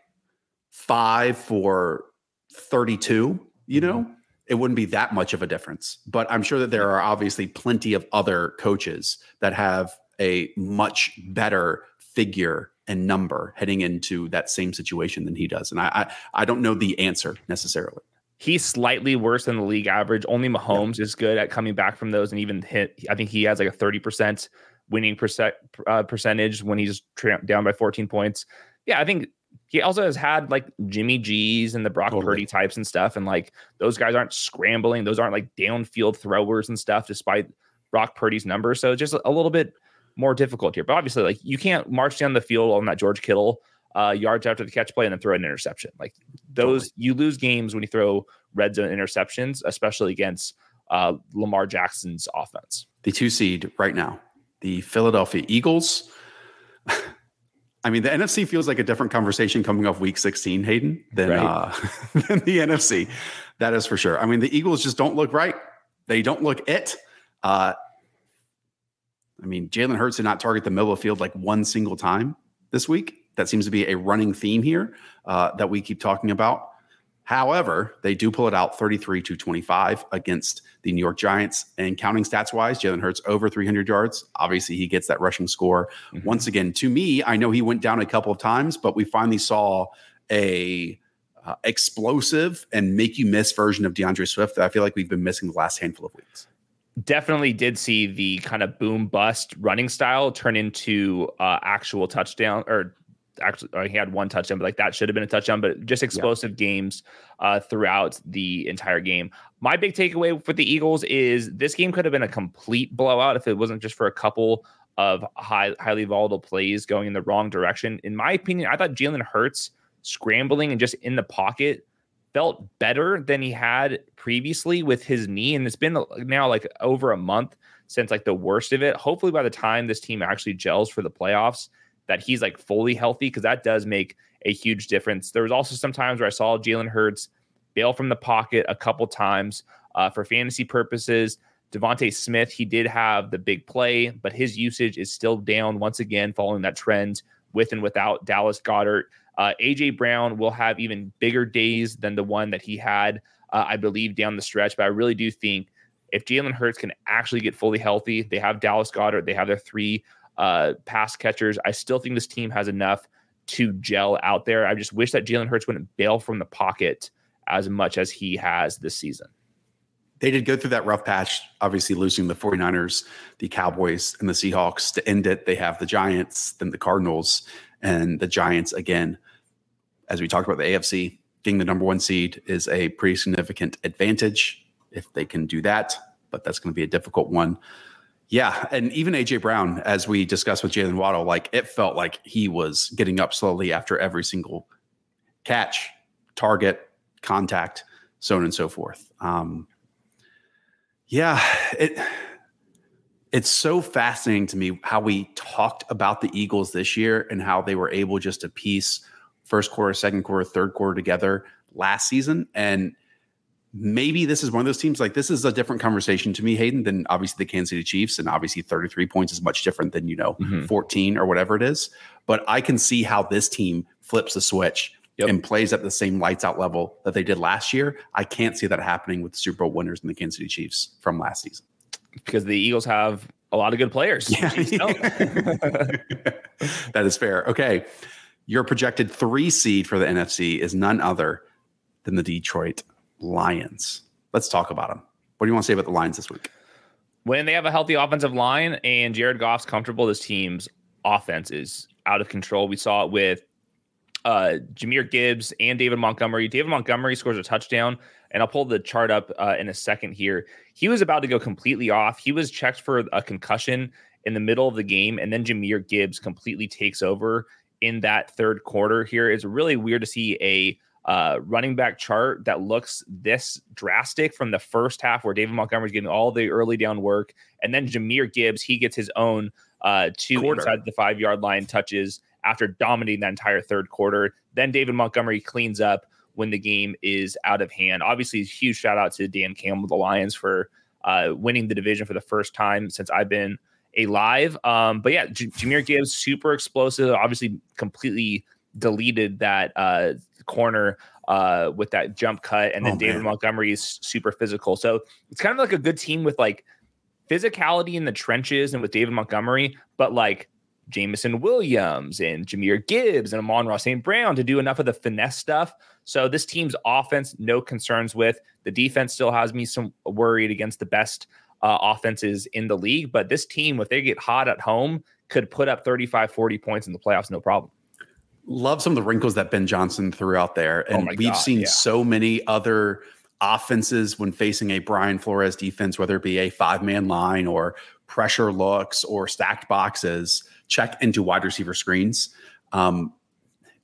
five for 32, you know, it wouldn't be that much of a difference. But I'm sure that there are obviously plenty of other coaches that have a much better figure and number heading into that same situation than he does. And I I, I don't know the answer necessarily. He's slightly worse than the league average. Only Mahomes is good at coming back from those and even hit. I think he has like a 30% winning percent, uh, percentage when he's tra- down by 14 points. Yeah, I think he also has had like Jimmy G's and the Brock Totally. Purdy types and stuff. And like those guys aren't scrambling. Those aren't like downfield throwers and stuff, despite Brock Purdy's numbers. So it's just a little bit more difficult here. But obviously, like you can't march down the field on that George Kittle uh, yards after the catch play and then throw an interception. Like those, you lose games when you throw red zone interceptions, especially against uh, Lamar Jackson's offense. The two seed right now, the Philadelphia Eagles. [LAUGHS] I mean, the NFC feels like a different conversation coming off week 16, Hayden, than, Right. uh, [LAUGHS] than the NFC. That is for sure. I mean, the Eagles just don't look right. They don't look it. Uh, I mean, Jalen Hurts did not target the middle of the field like one single time this week. That seems to be a running theme here uh, that we keep talking about. However, they do pull it out 33 to 25 against the New York Giants. And counting stats wise, Jalen Hurts over 300 yards. Obviously, he gets that rushing score. Mhm. Once again, to me, I know he went down a couple of times, but we finally saw a uh, explosive and make you miss version of D'Andre Swift that I feel like we've been missing the last handful of weeks. Definitely did see the kind of boom bust running style turn into uh, actual touchdown or actually or he had one touchdown but like that should have been a touchdown but just explosive games uh, throughout the entire game. My big takeaway for the eagles is this game could have been a complete blowout if it wasn't just for a couple of high, highly volatile plays going in the wrong direction. In my opinion i thought jalen hurts scrambling and just in the pocket felt better than he had previously with his knee and it's been now like over a month since like the worst of it. Hopefully by the time this team actually gels for the playoffs that he's like fully healthy because that does make a huge difference. There was also some times where i saw jalen hurts bail from the pocket a couple times uh, for fantasy purposes. DeVonta smith he did have the big play but his usage is still down once again following that trend with and without dallas Goedert uh, AJ Brown will have even bigger days than the one that he had, uh, I believe, down the stretch. But I really do think if Jalen Hurts can actually get fully healthy, they have Dallas Goedert, they have their three uh, pass catchers. I still think this team has enough to gel out there. I just wish that Jalen Hurts wouldn't bail from the pocket as much as he has this season. They did go through that rough patch, obviously losing the 49ers, the Cowboys, and the Seahawks. To end it, they have the Giants, then the Cardinals, and the Giants again. As we talked about the AFC, getting the number one seed is a pretty significant advantage if they can do that, but that's going to be a difficult one. Yeah, and even AJ Brown, as we discussed with Jaylen Waddle, like it felt like he was getting up slowly after every single catch, target, contact, so on and so forth. Um, yeah, it it's so fascinating to me how we talked about the Eagles this year and how they were able just to piece first quarter, second quarter, third quarter together last season. And maybe this is one of those teams like this is a different conversation to me, Hayden, than obviously the Kansas City Chiefs. And obviously 33 points is much different than, you know, Mhm. 14 or whatever it is. But I can see how this team flips the switch Yep. and plays at the same lights out level that they did last year. I can't see that happening with the Super Bowl winners and the Kansas City Chiefs from last season. because the Eagles have a lot of good players. Yeah. [LAUGHS] That is fair. Okay. Your projected three seed for the NFC is none other than the Detroit Lions. Let's talk about them. What do you want to say about the Lions this week? when they have a healthy offensive line and Jared Goff's comfortable, this team's offense is out of control. We saw it with uh, Jahmyr Gibbs and David Montgomery. David Montgomery scores a touchdown, and I'll pull the chart up uh, in a second here. He was about to go completely off. He was checked for a concussion in the middle of the game, and then Jahmyr Gibbs completely takes over in that third quarter. Here it's really weird to see a uh, running back chart that looks this drastic from the first half, where David Montgomery's getting all the early down work, and then Jahmyr Gibbs he gets his own uh, two Quarter. inside the five yard line touches after dominating that entire third quarter. Then David Montgomery cleans up when the game is out of hand. Obviously, huge shout out to Dan Campbell, the Lions, for uh, winning the division for the first time since I've been alive. Um, but yeah, J- Jahmyr Gibbs, super explosive. Obviously, completely deleted that uh, corner uh, with that jump cut, and then Oh, David man. Montgomery is super physical. So it's kind of like a good team with like physicality in the trenches and with David Montgomery, but like Jameson Williams and Jahmyr Gibbs and Amon-Ra St. Brown to do enough of the finesse stuff. So this team's offense, no concerns with. The defense still has me some worried against the best uh, offenses in the league. But this team, if they get hot at home, could put up 35, 40 points in the playoffs, no problem. Love some of the wrinkles that Ben Johnson threw out there. And Oh we've God, seen yeah. so many other offenses when facing a Brian Flores defense, whether it be a five man line or pressure looks or stacked boxes, check into wide receiver screens. Um,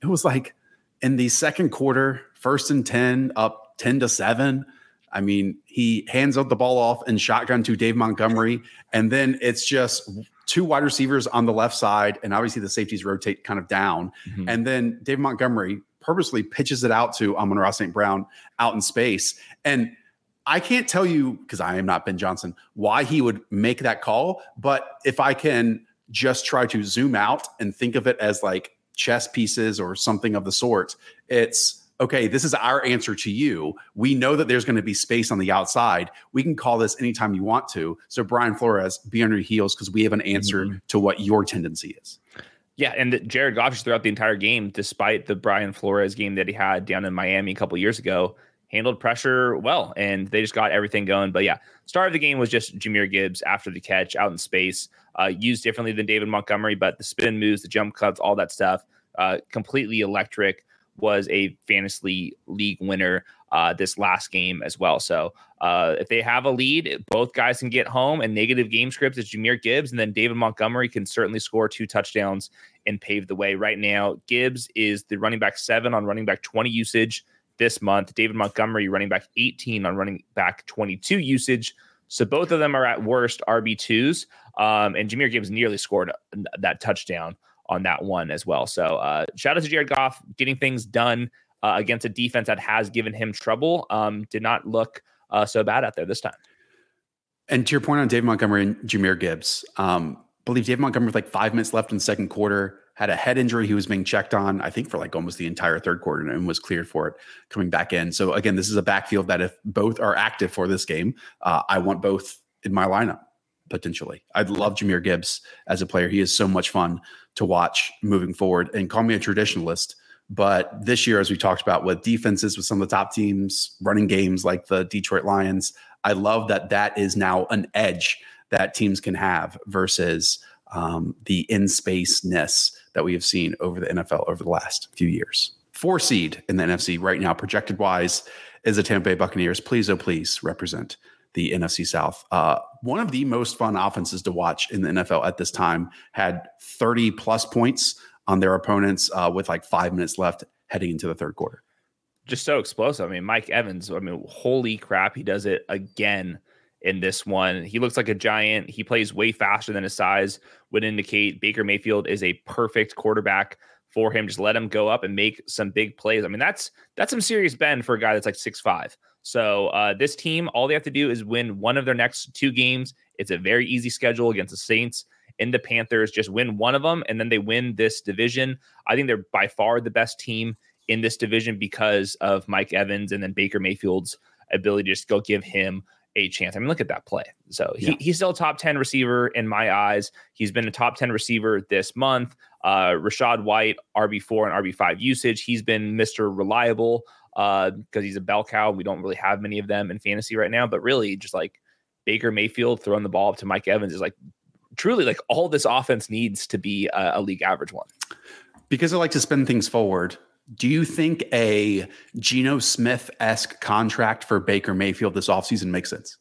it was like in the second quarter, first and 10, up 10 to 7. I mean, he hands out the ball off and shotgun to Dave Montgomery. And then it's just two wide receivers on the left side, and obviously the safeties rotate kind of down. Mhm. And then Dave Montgomery purposely pitches it out to Amon-Ra St. Brown out in space. And I can't tell you, because I am not Ben Johnson, why he would make that call. But if I can just try to zoom out and think of it as like chess pieces or something of the sort, it's okay, this is our answer to you. We know that there's going to be space on the outside. We can call this anytime you want to. So, Brian Flores, be on your heels because we have an answer Mhm. to what your tendency is. Yeah, and Jared Goff just throughout the entire game, despite the Brian Flores game that he had down in Miami a couple years ago, handled pressure well, and they just got everything going. But yeah, start of the game was just Jahmyr Gibbs after the catch out in space, uh, used differently than David Montgomery, but the spin moves, the jump cuts, all that stuff, uh, completely electric. Was a fantasy league winner uh, this last game as well. So uh, if they have a lead, both guys can get home. And negative game scripts is Jahmyr Gibbs, and then David Montgomery can certainly score two touchdowns and pave the way. Right now, Gibbs is the running back seven on running back 20 usage this month. David Montgomery, running back 18 on running back 22 usage. So both of them are at worst RB2s. Um, and Jahmyr Gibbs nearly scored that touchdown on that one as well. So uh, shout out to Jared Goff getting things done uh, against a defense that has given him trouble. Um, did not look uh, so bad out there this time. And to your point on Dave Montgomery and Jahmyr Gibbs, um, believe Dave Montgomery with like five minutes left in the second quarter had a head injury he was being checked on, I think for like almost the entire third quarter and was cleared for it coming back in. So again, this is a backfield that if both are active for this game, uh, I want both in my lineup potentially. I'd love Jahmyr Gibbs as a player. He is so much fun to watch moving forward and call me a traditionalist. But this year, as we talked about with defenses with some of the top teams, running games like the Detroit Lions, I love that that is now an edge that teams can have versus um, the in spaceness that we have seen over the NFL over the last few years. Four seed in the NFC right now, projected wise, is the Tampa Bay Buccaneers. Please, oh, please represent the NFC South. Uh, one of the most fun offenses to watch in the NFL at this time had 30 plus points on their opponents uh, with like five minutes left heading into the third quarter. Just so explosive. I mean, Mike Evans, I mean, holy crap, he does it again in this one. He looks like a giant. He plays way faster than his size would indicate. Baker Mayfield is a perfect quarterback for him. Just let him go up and make some big plays. I mean, that's that's some serious bend for a guy that's like six five. So uh, this team, all they have to do is win one of their next two games. It's a very easy schedule against the Saints and the Panthers. Just win one of them, and then they win this division. I think they're by far the best team in this division because of Mike Evans and then Baker Mayfield's ability to just go give him a chance. I mean, look at that play. So he, Yeah. he's still a top 10 receiver in my eyes. He's been a top 10 receiver this month. Uh, Rachaad White, RB4 and RB5 usage. He's been Mr. Reliable Uh, because he's a bell cow. We don't really have many of them in fantasy right now, but really just like Baker Mayfield throwing the ball up to Mike Evans is like truly like all this offense needs to be a, a league average one. Because I like to spin things forward, do you think a Geno Smith esque contract for Baker Mayfield this offseason makes sense?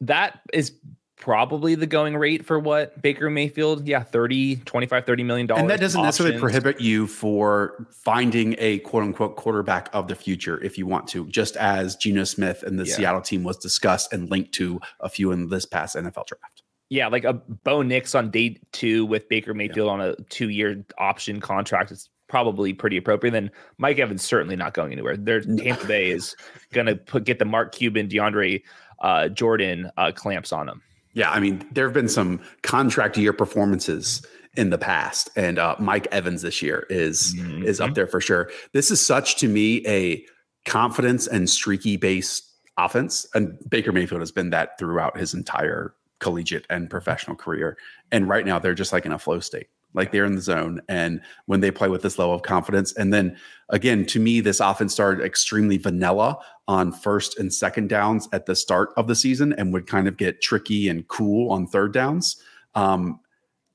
That is probably the going rate for what Baker Mayfield, yeah, 30, 25, 30 million dollars. And that doesn't necessarily prohibit you for finding a quote unquote quarterback of the future if you want to, just as Geno Smith and the Yeah. Seattle team was discussed and linked to a few in this past NFL draft. Yeah, like a Bo Nix on day two with Baker Mayfield on a two year option contract is probably pretty appropriate. Then Mike Evans certainly not going anywhere. Their Tampa Bay is gonna put get the Mark Cuban, DeAndre uh, Jordan uh, clamps on him. Yeah, I mean, there have been some contract year performances in the past, and uh, Mike Evans this year is is up there for sure. This is such to me a confidence and streaky based offense, and Baker Mayfield has been that throughout his entire collegiate and professional career. And right now, they're just like in a flow state, like they're in the zone. And when they play with this level of confidence, and then again, to me, this offense started extremely vanilla on first and second downs at the start of the season and would kind of get tricky and cool on third downs. Um,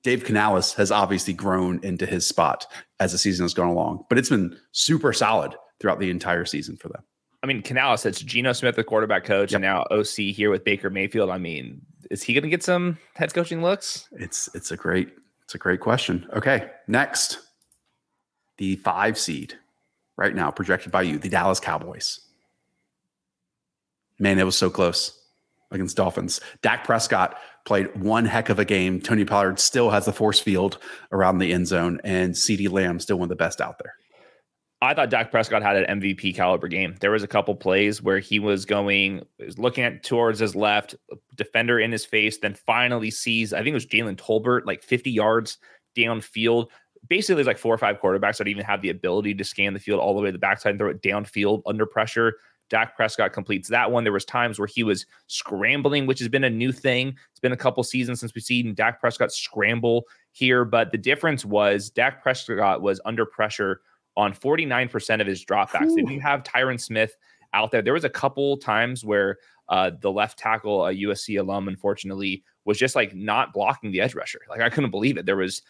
Dave Canales has obviously grown into his spot as the season has gone along, but it's been super solid throughout the entire season for them. I mean, Canales, it's Geno Smith, the quarterback coach, and now OC here with Baker Mayfield. I mean, is he going to get some head coaching looks? It's it's a great it's a great question. Okay, next, the five seed right now projected by you, the Dallas Cowboys. Man, it was so close. against Dolphins. Dak Prescott played one heck of a game. Tony Pollard still has the force field around the end zone, and CeeDee Lamb still one of the best out there. I thought Dak Prescott had an MVP caliber game. There was a couple plays where he was going, was looking at towards his left, defender in his face, then finally sees, I think it was Jalen Tolbert, like 50 yards downfield. Basically, there's like four or five quarterbacks that even have the ability to scan the field all the way to the backside and throw it downfield under pressure. Dak Prescott completes that one. There was times where he was scrambling, which has been a new thing. It's been a couple seasons since we've seen Dak Prescott scramble here, but the difference was Dak Prescott was under pressure on 49% of his dropbacks. They didn't have Tyron Smith out there. There was a couple times where uh, the left tackle, a USC alum, unfortunately, was just like not blocking the edge rusher. Like I couldn't believe it. There was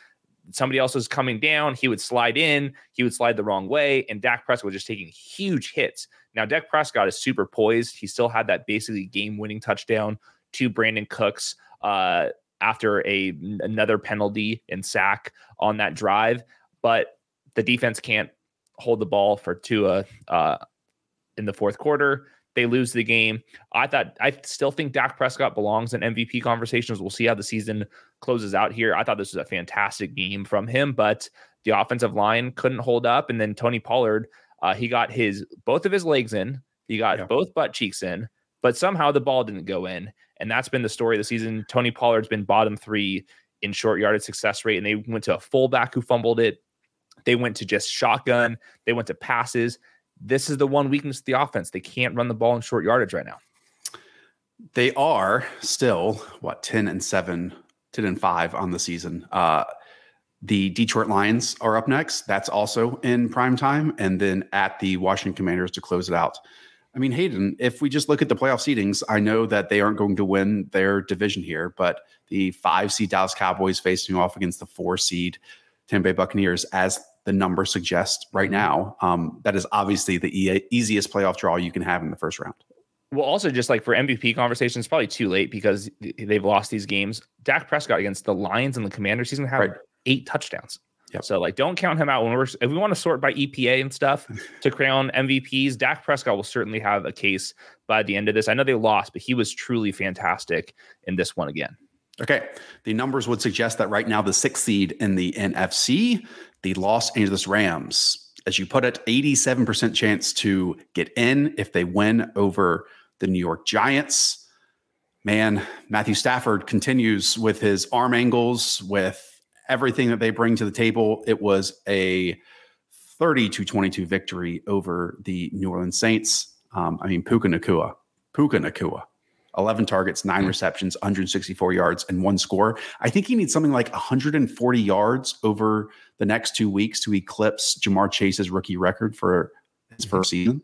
somebody else was coming down. He would slide in, he would slide the wrong way, and Dak Prescott was just taking huge hits. Now, Dak Prescott is super poised. He still had that basically game winning touchdown to Brandin Cooks uh, after a another penalty and sack on that drive, but the defense can't hold the ball for Tua uh, in the fourth quarter. They lose the game. I thought I still think Dak Prescott belongs in MVP conversations. We'll see how the season closes out here. I thought this was a fantastic game from him, but the offensive line couldn't hold up. And then Tony Pollard, uh, he got his both of his legs in, he got yeah. both butt cheeks in, but somehow the ball didn't go in. And that's been the story of the season. Tony Pollard's been bottom three in short yardage success rate, and they went to a fullback who fumbled it. They went to just shotgun. They went to passes. This is the one weakness of the offense. They can't run the ball in short yardage right now. They are still what 10 and 7, 10 and 5 on the season. Uh the Detroit Lions are up next. That's also in prime time. And then at the Washington Commanders to close it out. I mean, Hayden, if we just look at the playoff seedings, I know that they aren't going to win their division here, but the five seed Dallas Cowboys facing off against the four seed Tampa Bay Buccaneers, as the number suggests right now, um, that is obviously the e- easiest playoff draw you can have in the first round. Well, also just like for MVP conversations, probably too late because they've lost these games. Dak Prescott against the Lions and the Commanders, he's gonna have right. Eight touchdowns. Yep. So like, don't count him out when we're if we want to sort by EPA and stuff [LAUGHS] to crown MVPs. Dak Prescott will certainly have a case by the end of this. I know they lost, but he was truly fantastic in this one again. Okay. The numbers would suggest that right now, the sixth seed in the NFC, the Los Angeles Rams, as you put it, 87% chance to get in if they win over the New York Giants. Man, Matthew Stafford continues with his arm angles, with everything that they bring to the table. It was a 30 to 22 victory over the New Orleans Saints. Um, I mean, Puka Nacua, Puka Nacua, 11 targets, nine receptions, 164 yards, and one score. I think he needs something like 140 yards over the next two weeks to eclipse Ja'Marr Chase's rookie record for his first season.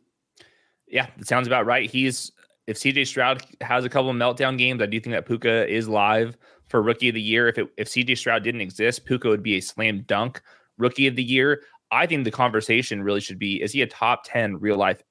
Yeah, it sounds about right. He's if CJ Stroud has a couple of meltdown games, I do think that Puka is live for rookie of the year. If it, if CJ Stroud didn't exist, Puka would be a slam dunk rookie of the year. I think the conversation really should be: Is he a top 10 real life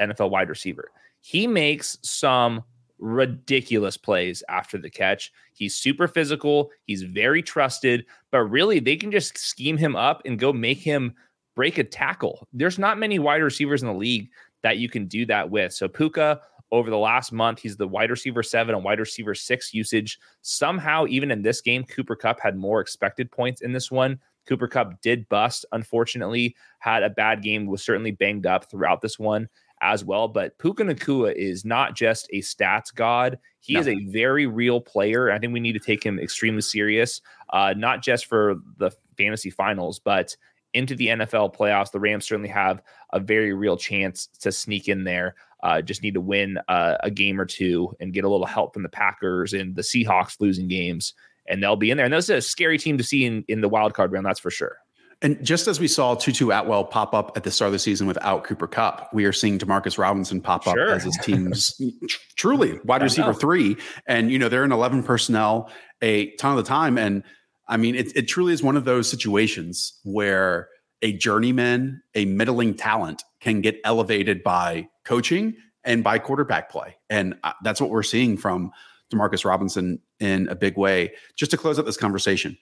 NFL wide receiver? He makes some ridiculous plays after the catch. He's super physical, he's very trusted, but really they can just scheme him up and go make him break a tackle. There's not many wide receivers in the league that you can do that with. So Puka over the last month, he's the wide receiver seven and wide receiver six usage. Somehow, even in this game, Cooper Kupp had more expected points in this one. Cooper Kupp did bust, unfortunately, had a bad game, was certainly banged up throughout this one as well. But Puka Nacua is not just a stats god. He no. is a very real player. I think we need to take him extremely serious, uh, not just for the fantasy finals, but into the NFL playoffs. The Rams certainly have a very real chance to sneak in there. Uh, just need to win uh, a game or two and get a little help from the Packers and the Seahawks losing games, and they'll be in there. And this is a scary team to see in, in the wild card round, that's for sure. And just as we saw Tutu Atwell pop up at the start of the season without Cooper Kupp, we are seeing Demarcus Robinson pop up sure. as his team's [LAUGHS] truly wide receiver three. And, you know, they're in 11 personnel a ton of the time. And I mean, it, it truly is one of those situations where a journeyman, a middling talent can get elevated by coaching and by quarterback play. And uh, that's what we're seeing from Demarcus Robinson in a big way. Just to close up this conversation,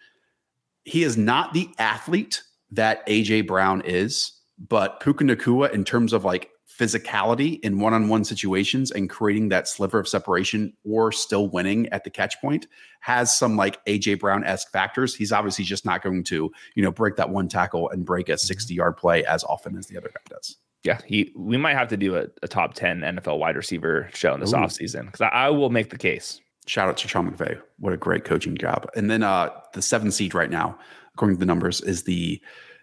he is not the athlete that AJ Brown is, but Puka Nacua in terms of like physicality in one-on-one situations and creating that sliver of separation or still winning at the catch point has some like AJ Brown-esque factors. He's obviously just not going to, you know, break that one tackle and break a 60-yard play as often as the other guy does. Yeah, he we might have to do a, a top 10 NFL wide receiver show in this Ooh. offseason because I, I, will make the case. Shout out to Sean McVay. What a great coaching job. And then uh the seven seed right now, according to the numbers, is the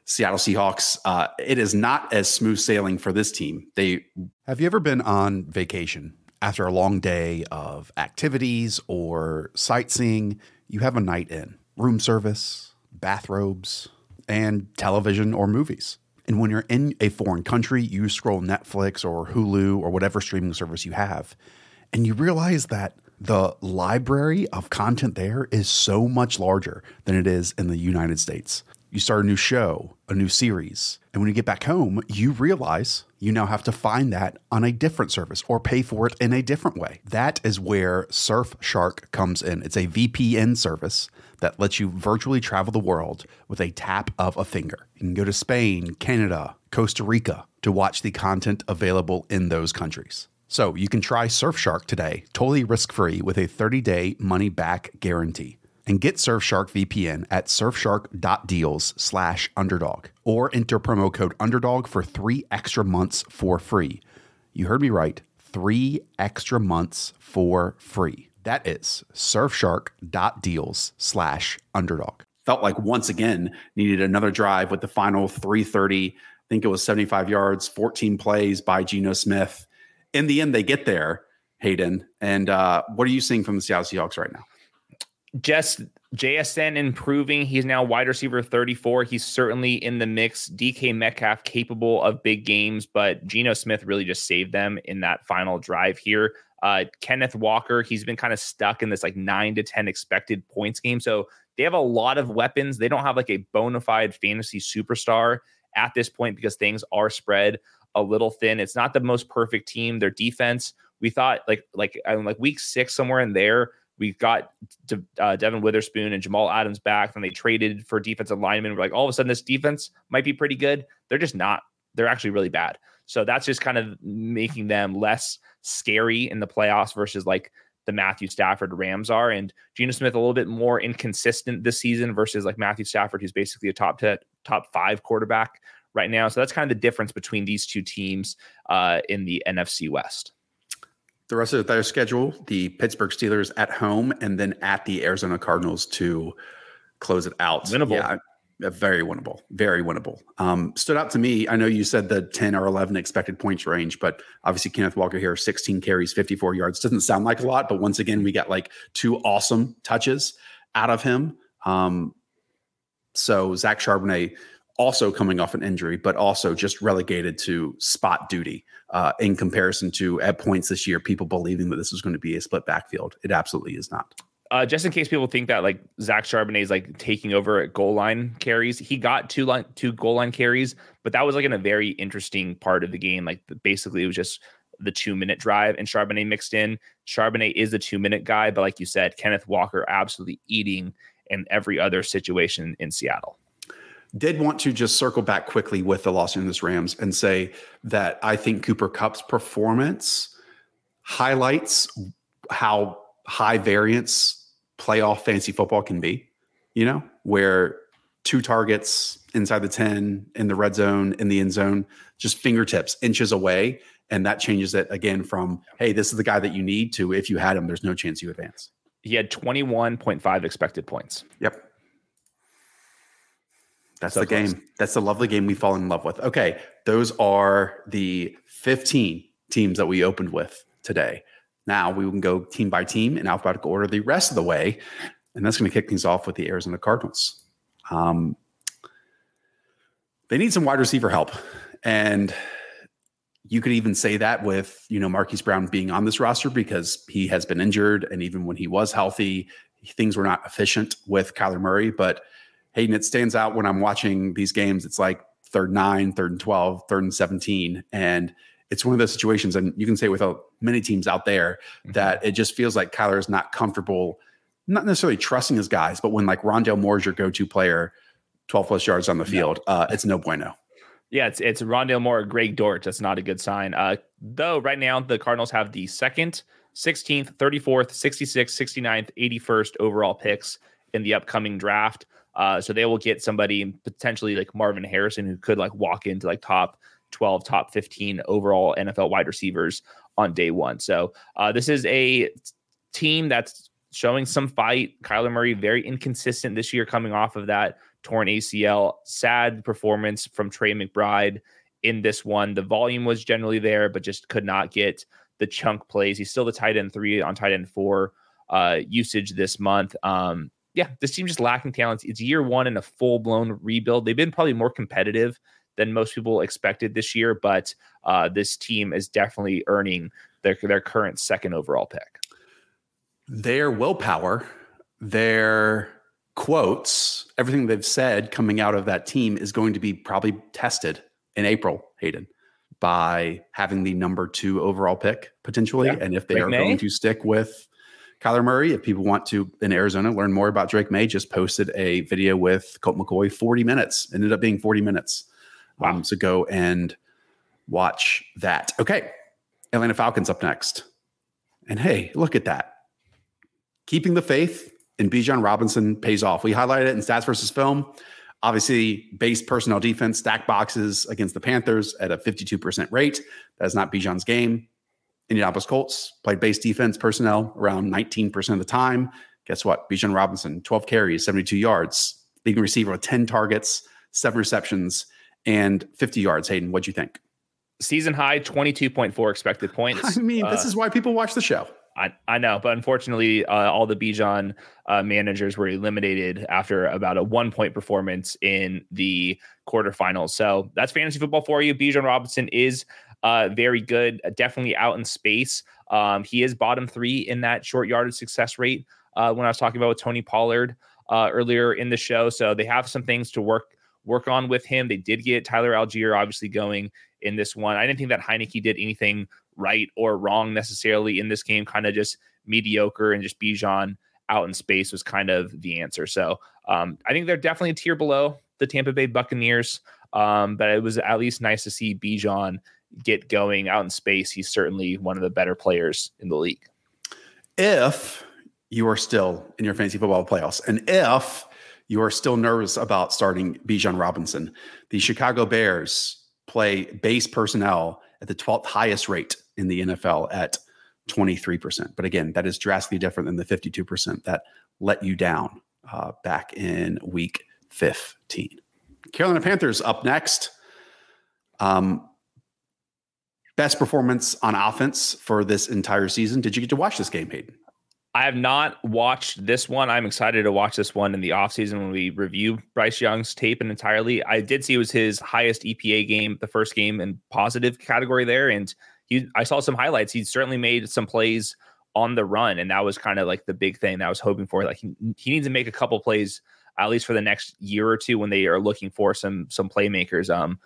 Seattle Seahawks. Uh, it is not as smooth sailing for this team. They have you ever been on vacation after a long day of activities or sightseeing? You have a night in, room service, bathrobes, and television or movies. And when you're in a foreign country, you scroll Netflix or Hulu or whatever streaming service you have, and you realize that the library of content there is so much larger than it is in the United States. You start a new show, a new series, and when you get back home, you realize you now have to find that on a different service or pay for it in a different way. That is where Surfshark comes in. It's a VPN service that lets you virtually travel the world with a tap of a finger. You can go to Spain, Canada, Costa Rica to watch the content available in those countries. So you can try Surfshark today, totally risk free with a 30 day money back guarantee. And get Surfshark VPN at surfshark.deals slash underdog or enter promo code underdog for three extra months for free. You heard me right, three extra months for free. That is surfshark.deals slash underdog. Felt like once again needed another drive with the final 330. I think it was 75 yards, 14 plays by Geno Smith. In the end, they get there, Hayden. And uh, what are you seeing from the Seattle Seahawks right now? Just JSN improving. He's now wide receiver 34. He's certainly in the mix. DK Metcalf capable of big games, but Geno Smith really just saved them in that final drive here. Uh, Kenneth Walker, he's been kind of stuck in this like nine to 10 expected points game. So they have a lot of weapons. They don't have like a bona fide fantasy superstar at this point because things are spread a little thin. It's not the most perfect team. Their defense, we thought like like I mean, like week six somewhere in there, we got De- uh, Devon Witherspoon and Jamal Adams back. Then they traded for defensive linemen. We're like all of a sudden this defense might be pretty good. They're just not. They're actually really bad. So that's just kind of making them less scary in the playoffs versus like the Matthew Stafford Rams are. And Geno Smith a little bit more inconsistent this season versus like Matthew Stafford, who's basically a top 10, top five quarterback right now. So that's kind of the difference between these two teams uh, in the NFC West. The rest of their schedule, the Pittsburgh Steelers at home and then at the Arizona Cardinals to close it out. Winnable. Yeah, very winnable, very winnable. Um, stood out to me. I know you said the 10 or 11 expected points range, but obviously Kenneth Walker here, 16 carries, 54 yards. Doesn't sound like a lot, but once again, we got like two awesome touches out of him. Um, so Zach Charbonnet also coming off an injury, but also just relegated to spot duty uh, in comparison to at points this year, people believing that this was going to be a split backfield. It absolutely is not uh, just in case people think that like Zach Charbonnet is like taking over at goal line carries, he got two line two goal line carries, but that was like in a very interesting part of the game. Like basically, it was just the two minute drive and Charbonnet mixed in. Charbonnet is a two minute guy, but like you said, Kenneth Walker absolutely eating in every other situation in Seattle. Did want to just circle back quickly with the Los Angeles Rams and say that I think Cooper Kupp's performance highlights how high variance playoff fantasy football can be, you know, where two targets inside the 10 in the red zone, in the end zone, just fingertips, inches away. And that changes it again from, hey, this is the guy that you need to, if you had him, there's no chance you advance. He had 21.5 expected points. Yep. That's so the close. game. That's the lovely game we fall in love with. Okay. Those are the 15 teams that we opened with today. Now we can go team by team in alphabetical order the rest of the way. And that's going to kick things off with the Arizona Cardinals. Um, they need some wide receiver help. And you could even say that with, you know, Marquise Brown being on this roster because he has been injured. And even when he was healthy, things were not efficient with Kyler Murray. But Hayden, it stands out when I'm watching these games. It's like third nine, third and 12, third and 17. And it's one of those situations, and you can say with many teams out there mm-hmm. that it just feels like Kyler is not comfortable, not necessarily trusting his guys, but when like Rondale Moore is your go-to player, 12 plus yards on the field, no. uh, it's no bueno. Yeah, it's it's Rondale Moore, Greg Dortch. That's not a good sign. Uh, though right now the Cardinals have the second, 16th, 34th, 66th, 69th, 81st overall picks in the upcoming draft. Uh, so they will get somebody potentially like Marvin Harrison who could like walk into like top 12, top 15 overall NFL wide receivers on day one. So uh, this is a team that's showing some fight. Kyler Murray very inconsistent this year, coming off of that torn ACL. Sad performance from Trey McBride in this one. The volume was generally there, but just could not get the chunk plays. He's still the tight end three on tight end four uh, usage this month. Um, yeah, this team just lacking talent. It's year one in a full blown rebuild. They've been probably more competitive than most people expected this year, but uh, this team is definitely earning their their current second overall pick. Their willpower, their quotes, everything they've said coming out of that team is going to be probably tested in April, Hayden, by having the number two overall pick potentially. Yeah. And if they Drake are Maye. going to stick with Kyler Murray, if people want to in Arizona learn more about Drake Maye, just posted a video with Colt McCoy, 40 minutes, ended up being 40 minutes. Wow. Um, so go and watch that. Okay. Atlanta Falcons up next. And hey, look at that. Keeping the faith in Bijan Robinson pays off. We highlighted it in stats versus film. Obviously, base personnel defense, stack boxes against the Panthers at a 52% rate. That is not Bijan's game. Indianapolis Colts played base defense personnel around 19% of the time. Guess what? Bijan Robinson, 12 carries, 72 yards, leading receiver with 10 targets, seven receptions, and 50 yards. Hayden, what'd you think? Season high, 22.4 expected points. [LAUGHS] I mean, uh, this is why people watch the show. I, I know, but unfortunately, uh, all the Bijan uh, managers were eliminated after about a one point performance in the quarterfinals. So that's fantasy football for you. Bijan Robinson is uh, very good, uh, definitely out in space. Um, he is bottom three in that short yardage success rate uh, when I was talking about with Tony Pollard uh, earlier in the show. So they have some things to work work on with him. They did get Tyler Allgeier obviously going in this one. I didn't think that Heinicke did anything right or wrong necessarily in this game, kind of just mediocre and just Bijan out in space was kind of the answer. So um, I think they're definitely a tier below the Tampa Bay Buccaneers. Um, but it was at least nice to see Bijan get going out in space. He's certainly one of the better players in the league. If you are still in your fantasy football playoffs, and if you are still nervous about starting Bijan Robinson, the Chicago Bears play base personnel at the 12th highest rate in the NFL at 23%. But again, that is drastically different than the 52% that let you down uh, back in week 15. Carolina Panthers up next. Um, best performance on offense for this entire season. Did you get to watch this game, Hayden? I have not watched this one. I'm excited to watch this one in the offseason when we review Bryce Young's tape and entirely. I did see it was his highest EPA game, the first game in positive category there. And he I saw some highlights. He certainly made some plays on the run. And that was kind of like the big thing that I was hoping for. Like he, he needs to make a couple plays at least for the next year or two when they are looking for some some playmakers. Um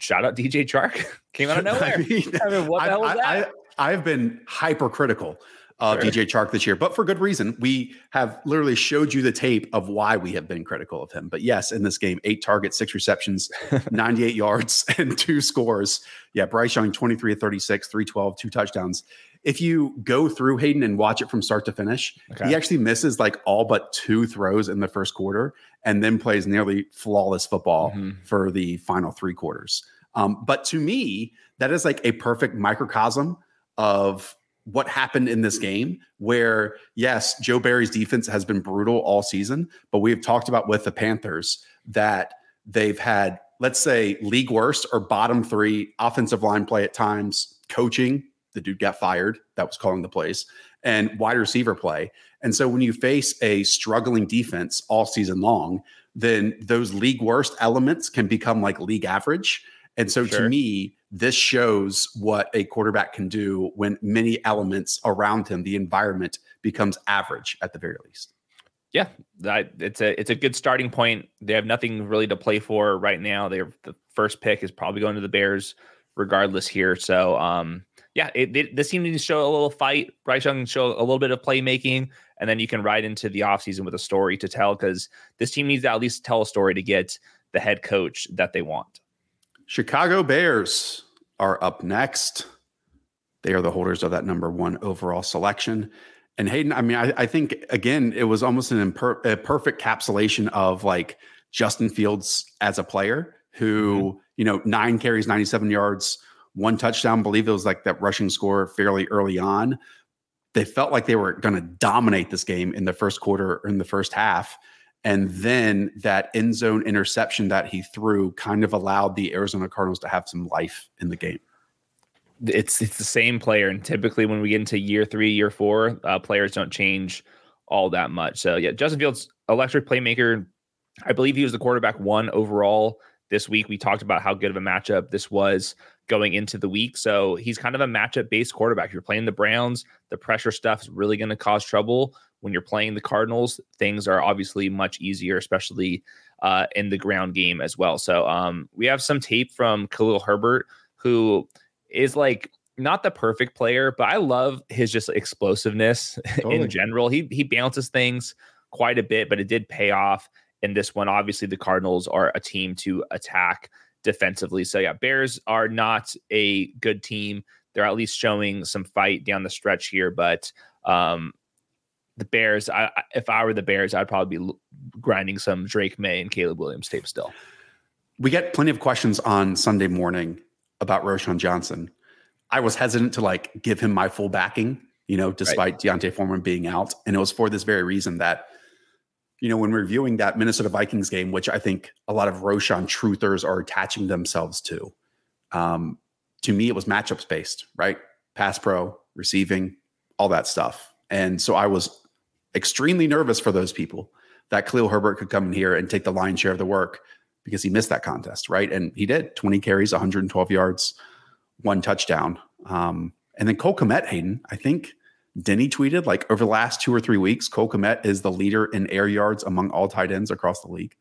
shout out DJ Chark. [LAUGHS] Came out of [LAUGHS] nowhere. I mean, I mean what the I, hell was that? I, I've been hypercritical of sure. DJ Chark this year, but for good reason. We have literally showed you the tape of why we have been critical of him. But yes, in this game, eight targets, six receptions, [LAUGHS] 98 yards, [LAUGHS] and two scores. Yeah, Bryce Young, 23 of 36, 312, two touchdowns. If you go through Hayden and watch it from start to finish, okay. he actually misses like all but two throws in the first quarter and then plays nearly flawless football mm-hmm. for the final three quarters. Um, but to me, that is like a perfect microcosm of what happened in this mm-hmm. game where yes joe barry's defense has been brutal all season but we've talked about with the panthers that they've had let's say league worst or bottom three offensive line play at times coaching the dude got fired that was calling the plays and wide receiver play. And so when you face a struggling defense all season long then those league worst elements can become like league average. And so sure. to me this shows what a quarterback can do when many elements around him, the environment becomes average at the very least. Yeah, that, it's a it's a good starting point. They have nothing really to play for right now. They're the first pick is probably going to the Bears regardless here. So um yeah, it, it, this team needs to show a little fight. Bryce Young show a little bit of playmaking, and then you can ride into the offseason with a story to tell because this team needs to at least tell a story to get the head coach that they want. Chicago Bears are up next. They are the holders of that number one overall selection. And Hayden, I mean, I, I think again, it was almost an imper- a perfect capsulation of like Justin Fields as a player who, mm-hmm. you know, nine carries, 97 yards, one touchdown. I believe it was like that rushing score fairly early on. They felt like they were going to dominate this game in the first quarter or in the first half. And then that end zone interception that he threw kind of allowed the Arizona Cardinals to have some life in the game. It's it's the same player, and typically when we get into year three, year four, uh, players don't change all that much. So yeah, Justin Fields, electric playmaker. I believe he was the quarterback one overall this week. We talked about how good of a matchup this was going into the week. So he's kind of a matchup based quarterback. You're playing the Browns, the pressure stuff is really going to cause trouble. When you're playing the Cardinals, things are obviously much easier, especially uh, in the ground game as well. So um, we have some tape from Khalil Herbert, who is like not the perfect player, but I love his just explosiveness [LAUGHS] totally. in general. He he bounces things quite a bit, but it did pay off in this one. Obviously, the Cardinals are a team to attack defensively. So yeah, Bears are not a good team. They're at least showing some fight down the stretch here, but um, the Bears, I, if I were the Bears, I'd probably be grinding some Drake Maye and Caleb Williams tape still. We get plenty of questions on Sunday morning about Roschon Johnson. I was hesitant to like give him my full backing, you know, despite right. D'Onta Foreman being out. And it was for this very reason that you know, when reviewing that Minnesota Vikings game, which I think a lot of Roschon truthers are attaching themselves to, um, to me, it was matchups based, right? Pass pro, receiving, all that stuff. And so I was extremely nervous for those people that Khalil Herbert could come in here and take the lion's share of the work because he missed that contest, right? And he did 20 carries, 112 yards, one touchdown. Um, and then Cole Kmet, Hayden, I think Denny tweeted like over the last two or three weeks, Cole Kmet is the leader in air yards among all tight ends across the league.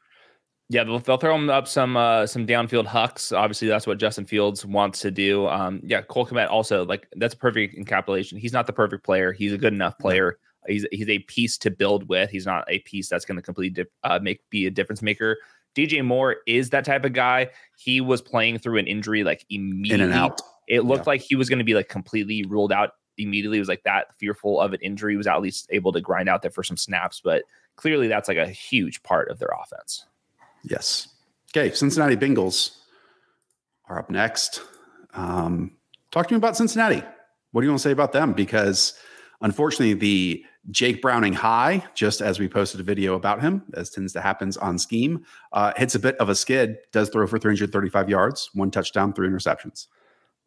Yeah, they'll, they'll throw him up some uh, some downfield hucks. Obviously, that's what Justin Fields wants to do. Um, yeah, Cole Kmet also like that's perfect encapsulation. He's not the perfect player. He's a good enough player. He's he's a piece to build with. He's not a piece that's going to completely dip, uh, make be a difference maker. DJ Moore is that type of guy. He was playing through an injury like immediately. In and out. It looked yeah. like he was going to be like completely ruled out immediately was like that fearful of an injury was at least able to grind out there for some snaps but clearly that's like a huge part of their offense yes okay cincinnati bengals are up next um, talk to me about cincinnati what do you want to say about them because unfortunately the jake browning high just as we posted a video about him as tends to happen on scheme uh, hits a bit of a skid does throw for 335 yards one touchdown three interceptions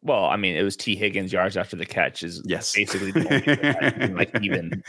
well, I mean, it was Tee Higgins yards after the catch is yes. basically the only can, like [LAUGHS] even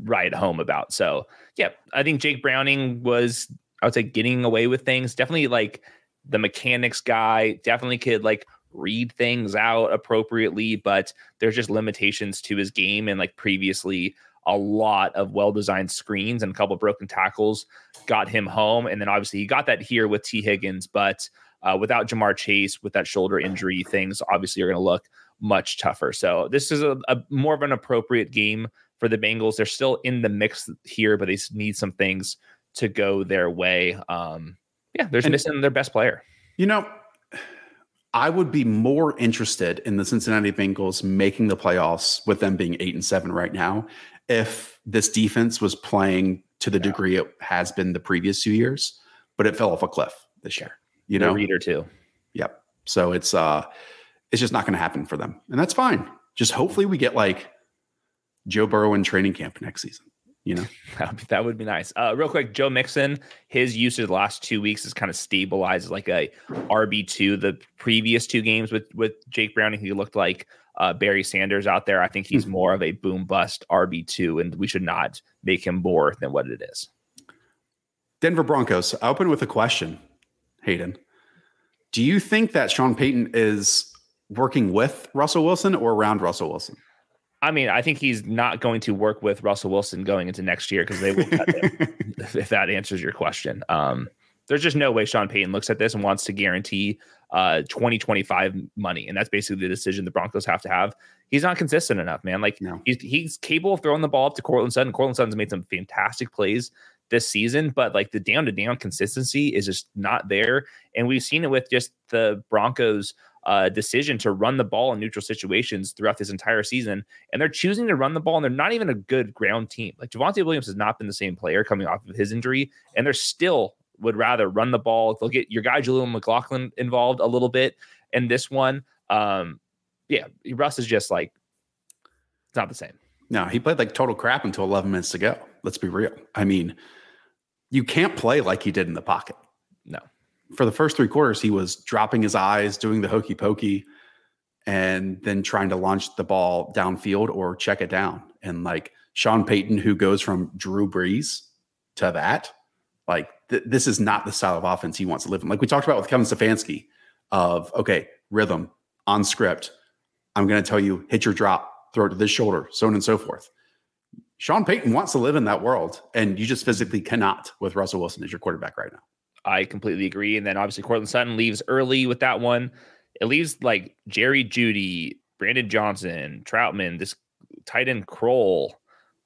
write home about. So yeah, I think Jake Browning was I would say getting away with things. Definitely like the mechanics guy. Definitely could like read things out appropriately, but there's just limitations to his game. And like previously, a lot of well designed screens and a couple of broken tackles got him home. And then obviously he got that here with Tee Higgins, but uh, without Ja'Marr Chase, with that shoulder injury, things obviously are going to look much tougher. So this is a, a, more of an appropriate game for the Bengals. They're still in the mix here, but they need some things to go their way. Um, yeah, they're and, missing their best player. You know, I would be more interested in the Cincinnati Bengals making the playoffs with them being eight and seven right now if this defense was playing to the yeah. degree it has been the previous two years, but it fell off a cliff this year you know, reader too. Yep. So it's uh it's just not going to happen for them, and that's fine. Just hopefully we get like Joe Burrow in training camp next season. You know, [LAUGHS] that would be, that would be nice. Uh, real quick, Joe Mixon, his usage the last two weeks is kind of stabilized like a RB two. The previous two games with with Jake Browning, he looked like uh, Barry Sanders out there. I think he's mm-hmm. more of a boom bust RB two, and we should not make him more than what it is. Denver Broncos. I open with a question. Hayden. Do you think that Sean Payton is working with Russell Wilson or around Russell Wilson? I mean, I think he's not going to work with Russell Wilson going into next year because they will cut him. [LAUGHS] if that answers your question, um, there's just no way Sean Payton looks at this and wants to guarantee uh 2025 money, and that's basically the decision the Broncos have to have. He's not consistent enough, man. Like no. he's he's capable of throwing the ball up to Courtland Sutton. Courtland Sutton's made some fantastic plays this season, but like the down to down consistency is just not there. And we've seen it with just the Broncos uh, decision to run the ball in neutral situations throughout this entire season. And they're choosing to run the ball, and they're not even a good ground team. Like Javonte Williams has not been the same player coming off of his injury, and they're still would rather run the ball. They'll get your guy Jaleel McLaughlin involved a little bit in this one. Um, yeah, Russ is just like it's not the same. No, he played like total crap until 11 minutes to go. Let's be real. I mean, you can't play like he did in the pocket. No. For the first three quarters, he was dropping his eyes, doing the hokey pokey, and then trying to launch the ball downfield or check it down. And like Sean Payton, who goes from Drew Brees to that, like th- this is not the style of offense he wants to live in. Like we talked about with Kevin Stefanski, of okay, rhythm on script. I'm going to tell you, hit your drop, throw it to this shoulder, so on and so forth. Sean Payton wants to live in that world, and you just physically cannot with Russell Wilson as your quarterback right now. I completely agree. And then obviously Courtland Sutton leaves early with that one. It leaves like Jerry Jeudy, Brandon Johnson, Trautman, this tight end Krull.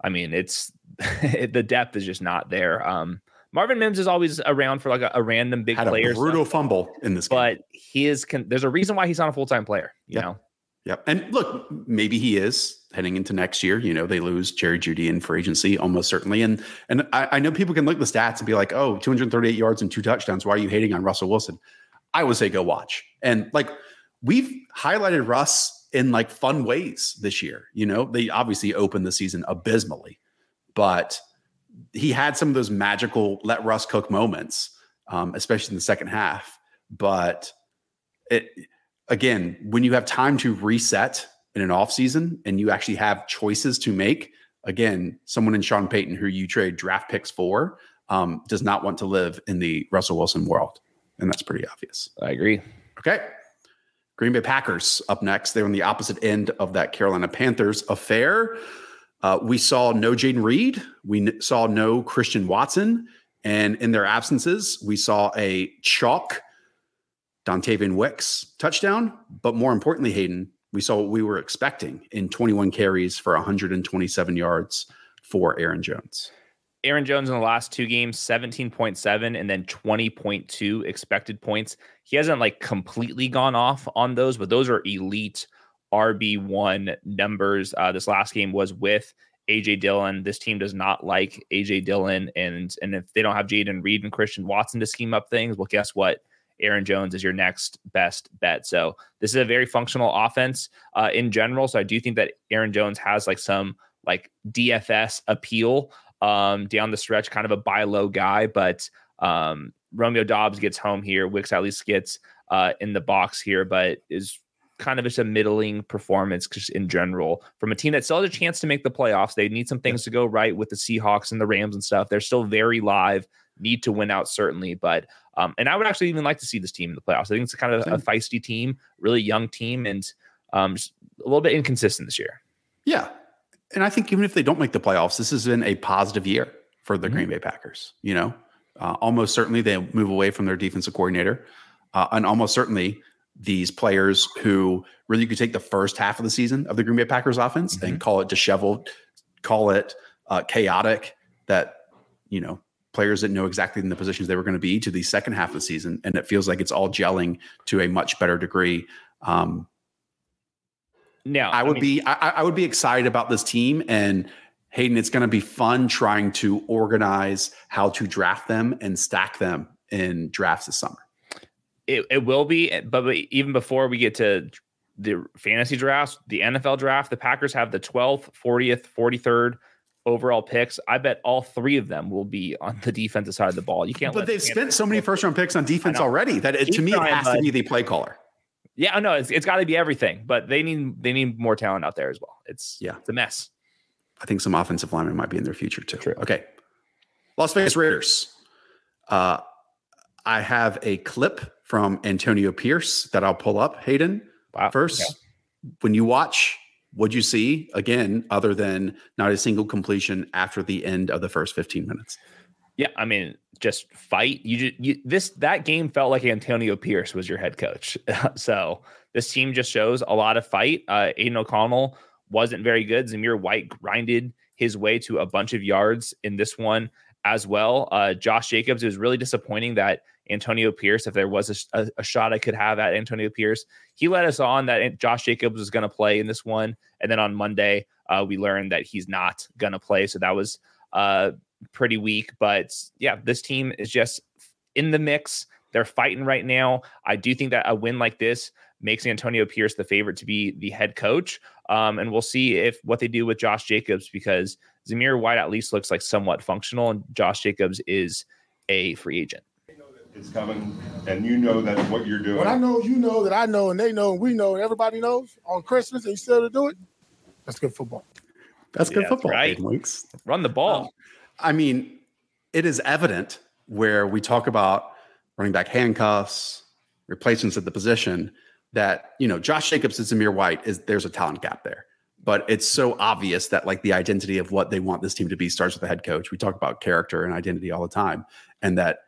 I mean, it's [LAUGHS] the depth is just not there. Um, Marvin Mims is always around for like a, a random big Had player, a brutal fumble in this game. but he is. Con- there's a reason why he's not a full time player. You Yep. know, Yep. And look, maybe he is heading into next year. You know, they lose Jerry Jeudy in free agency almost certainly. And and I, I know people can look at the stats and be like, oh, 238 yards and two touchdowns. Why are you hating on Russell Wilson? I would say go watch. And like we've highlighted Russ in like fun ways this year. You know, they obviously opened the season abysmally, but he had some of those magical let Russ cook moments, um, especially in the second half. But it again, when you have time to reset in an offseason and you actually have choices to make, again, someone in Sean Payton who you trade draft picks for um, does not want to live in the Russell Wilson world. And that's pretty obvious. I agree. Okay. Green Bay Packers up next. They're on the opposite end of that Carolina Panthers affair. Uh, we saw no Jayden Reed. We n- saw no Christian Watson. And in their absences, we saw a chalk Dontayvion Wicks touchdown. But more importantly, Hayden, we saw what we were expecting in 21 carries for 127 yards for Aaron Jones. Aaron Jones in the last two games, 17.7 and then 20.2 expected points. He hasn't like completely gone off on those, but those are elite RB1 numbers. Uh, this last game was with AJ Dillon. This team does not like AJ Dillon. And, and if they don't have Jayden Reed and Christian Watson to scheme up things, well, guess what? Aaron Jones is your next best bet. So this is a very functional offense uh, in general. So I do think that Aaron Jones has like some like DFS appeal um, down the stretch, kind of a buy low guy. But um, Romeo Doubs gets home here. Wicks at least gets uh, in the box here, but is kind of just a middling performance just in general from a team that still has a chance to make the playoffs. They need some things to go right with the Seahawks and the Rams and stuff. They're still very live, need to win out certainly, but um, and I would actually even like to see this team in the playoffs. I think it's kind of a, a feisty team, really young team, and um, just a little bit inconsistent this year. Yeah. And I think even if they don't make the playoffs, this has been a positive year for the Green Bay Packers. You know, uh, almost certainly they move away from their defensive coordinator. Uh, and almost certainly these players who really could take the first half of the season of the Green Bay Packers offense and call it disheveled, call it uh, chaotic, that, you know, players that know exactly in the positions they were going to be to the second half of the season. And it feels like it's all gelling to a much better degree. Um, Now, I would mean, be I, I would be excited about this team and Hayden. It's going to be fun trying to organize how to draft them and stack them in drafts this summer. It, it will be, but, but even before we get to the fantasy drafts, the NFL draft, the Packers have the 12th, 40th, 43rd overall picks. I bet all three of them will be on the defensive side of the ball. You can't, But they've spent so many first round picks on defense already that it, to me it has to be the play caller. Yeah, no, it's, it's got to be everything, but they need they need more talent out there as well. It's Yeah. it's a mess. I think some offensive linemen might be in their future too. True. Okay. Las Vegas Raiders. Uh, I have a clip from Antonio Pierce that I'll pull up. Hayden, Wow. first, Okay. when you watch, what'd you see again, other than not a single completion after the end of the first 15 minutes? Yeah, I mean, just fight. You just you, this that game felt like Antonio Pierce was your head coach. [LAUGHS] so this team just shows a lot of fight. Uh, Aidan O'Connell wasn't very good. Zamir White grinded his way to a bunch of yards in this one as well. Uh, Josh Jacobs, it was really disappointing that Antonio Pierce, if there was a, a, a, shot I could have at Antonio Pierce, he let us on that Josh Jacobs was going to play in this one. And then on Monday, uh, we learned that he's not going to play. So that was uh, pretty weak. But yeah, this team is just in the mix. They're fighting right now. I do think that a win like this makes Antonio Pierce the favorite to be the head coach. Um, and we'll see if what they do with Josh Jacobs because Zamir White at least looks like somewhat functional, and Josh Jacobs is a free agent. It's coming, and you know that what you're doing. What I know, you know that I know, and they know, and we know, and everybody knows on Christmas, and you still to do it. That's good football. That's good Yeah, football, right. Weeks. Run the ball. I mean, it is evident where we talk about running back handcuffs, replacements at the position, that you know Josh Jacobs and Zamir White is there's a talent gap there. But it's so obvious that like the identity of what they want this team to be starts with the head coach. We talk about character and identity all the time, and that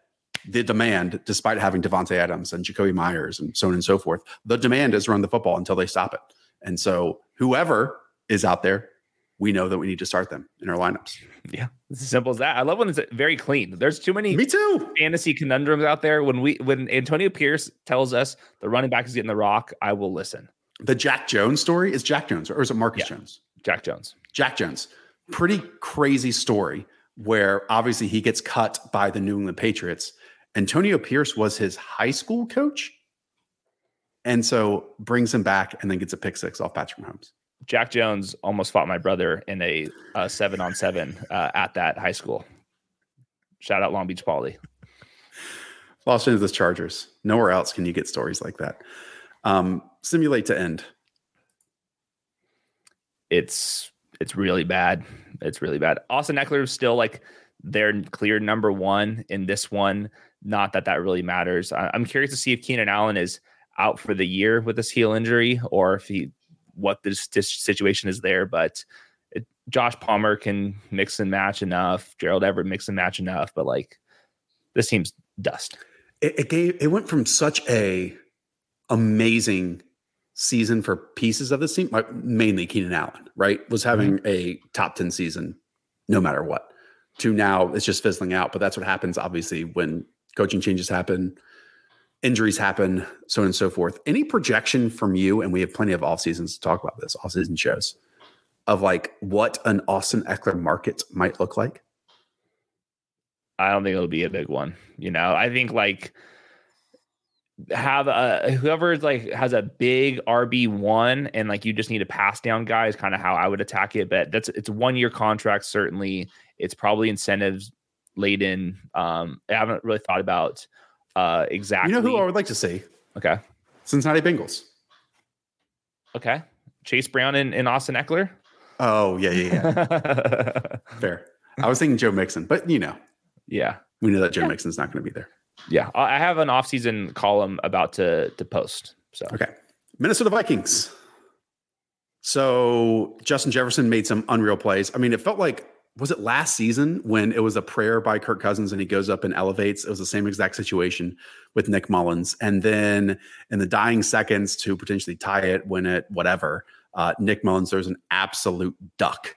the demand, despite having Davante Adams and Jakobi Meyers and so on and so forth, the demand is run the football until they stop it. And so whoever is out there, we know that we need to start them in our lineups. Yeah, it's as simple as that. I love when it's very clean. There's too many Me too. fantasy conundrums out there. When we when Antonio Pierce tells us the running back is getting the rock, I will listen. The Jack Jones story is Jack Jones or is it Marcus Yeah. Jones? Jack Jones. Jack Jones. Pretty crazy story where obviously he gets cut by the New England Patriots. Antonio Pierce was his high school coach. And so brings him back and then gets a pick six off Patrick Mahomes. Jack Jones almost fought my brother in a, uh seven on seven uh, at that high school. Shout out Long Beach Poly. Los Angeles Chargers. Nowhere else can you get stories like that. Um, simulate to end. It's it's really bad. It's really bad. Austin Ekeler is still like their clear number one in this one. Not that that really matters. I, I'm curious to see if Keenan Allen is out for the year with this heel injury or if he what this, this situation is there. But it, Josh Palmer can mix and match enough. Gerald Everett mix and match enough. But like this team's dust. it, it gave it went from such a amazing season for pieces of this team, like mainly Keenan Allen, right? Was mm-hmm. having a top 10 season no matter what. To now it's just fizzling out. But that's what happens, obviously, when coaching changes happen, injuries happen, so on and so forth. Any projection from you, and we have plenty of off seasons to talk about this, off season shows, of like what an Austin Ekeler market might look like? I don't think it'll be a big one. You know, I think like have uh, a whoever like has a big RB one and like you just need a pass down guy is kind of how I would attack it. But that's it's one year contract. Certainly, it's probably incentives laden. Um, I haven't really thought about uh exactly. You know who I would like to see? okay, Cincinnati Bengals. okay, Chase Brown and, and Austin Ekeler. Oh, yeah, yeah, yeah. [LAUGHS] Fair. I was thinking Joe Mixon, but you know, yeah. we know that Joe Mixon's not going to be there. Yeah, I I have an off-season column about to to post. So Okay. Minnesota Vikings. So Justin Jefferson made some unreal plays. I mean, it felt like, was it last season when it was a prayer by Kirk Cousins and he goes up and elevates? It was the same exact situation with Nick Mullens. And then in the dying seconds to potentially tie it, win it, whatever, uh, Nick Mullens, there's an absolute duck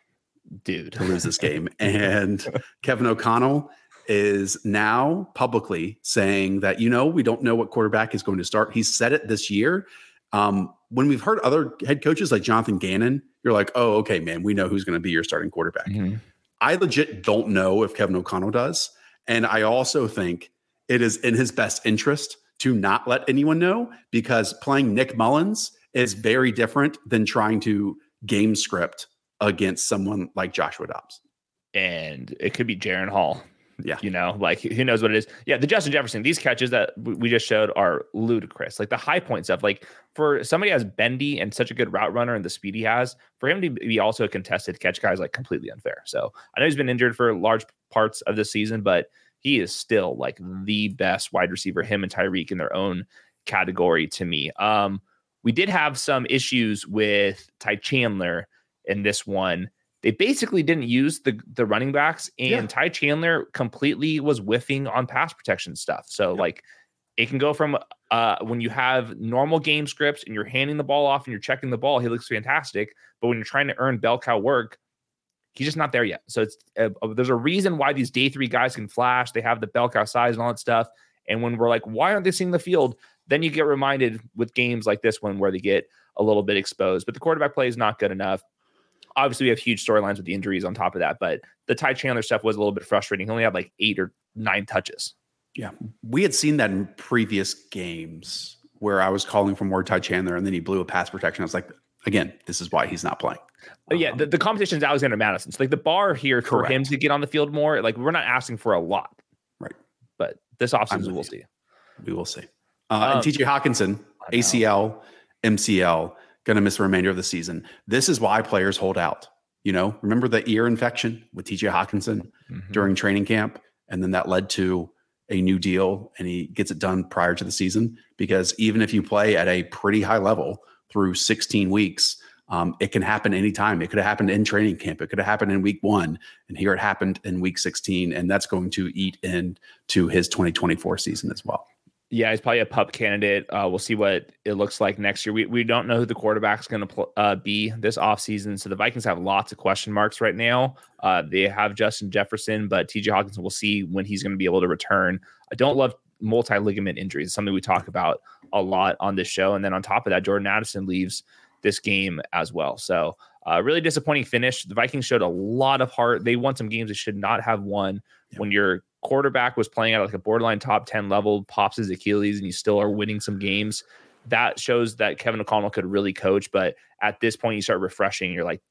dude, to lose this game. [LAUGHS] and Kevin O'Connell is now publicly saying that, you know, we don't know what quarterback is going to start. He said it this year. Um, when we've heard other head coaches like Jonathan Gannon, you're like, oh, okay, man, we know who's going to be your starting quarterback. Mhm. I legit don't know if Kevin O'Connell does. And I also think it is in his best interest to not let anyone know because playing Nick Mullens is very different than trying to game script against someone like Joshua Dobbs. and it could be Jaren Hall. Yeah. You know, like who knows what it is. Yeah, the Justin Jefferson, these catches that we just showed are ludicrous. Like the high point stuff, like for somebody as bendy and such a good route runner and the speed he has, for him to be also a contested catch guy is like completely unfair. So I know he's been injured for large parts of this season, but he is still like the best wide receiver, him and Tyreek in their own category to me. Um, we did have some issues with Ty Chandler in this one they basically didn't use the the running backs and Yeah. Ty Chandler completely was whiffing on pass protection stuff. So Yeah. like it can go from uh when you have normal game scripts and you're handing the ball off and you're checking the ball, he looks fantastic. But when you're trying to earn bell cow work, He's just not there yet. So it's uh, uh, there's a reason why these day three guys can flash. They have the bell cow size and all that stuff. And when we're like, why aren't they seeing the field? Then you get reminded with games like this one where they get a little bit exposed. But the quarterback play is not good enough. Obviously, we have huge storylines with the injuries on top of that. But the Ty Chandler stuff was a little bit frustrating. He only had like eight or nine touches. Yeah. We had seen that in previous games where I was calling for more Ty Chandler and then he blew a pass protection. I was like, again, this is why he's not playing. But yeah, the, the competition is Alexander Mattison. So like the bar here for Correct. him to get on the field more, like we're not asking for a lot. Right. But this offseason we'll see. We will see. Uh, Um, and TJ Hockenson, ACL, MCL, going to miss the remainder of the season. This is why players hold out. You know, remember the ear infection with TJ Hockenson Mhm. during training camp? And then that led to a new deal and he gets it done prior to the season. Because even if you play at a pretty high level through 16 weeks, um, it can happen anytime. It could have happened in training camp. It could have happened in week one. And here it happened in week 16. And that's going to eat into his 2024 season as well. Yeah, he's probably a pup candidate. Uh, we'll see what it looks like next year. We, we don't know who the quarterback's going to pl- uh, be this offseason. So the Vikings have lots of question marks right now. Uh, they have Justin Jefferson, but TJ Hawkins, we'll see when he's going to be able to return. I don't love multi ligament injuries. It's something we talk about a lot on this show. And then on top of that, Jordan Addison leaves this game as well. So uh, really disappointing finish. The Vikings showed a lot of heart. They won some games they should not have won. When your quarterback was playing at like a borderline top 10 level, pops his Achilles, and you still are winning some games, that shows that Kevin O'Connell could really coach. But at this point, you start refreshing. You're like,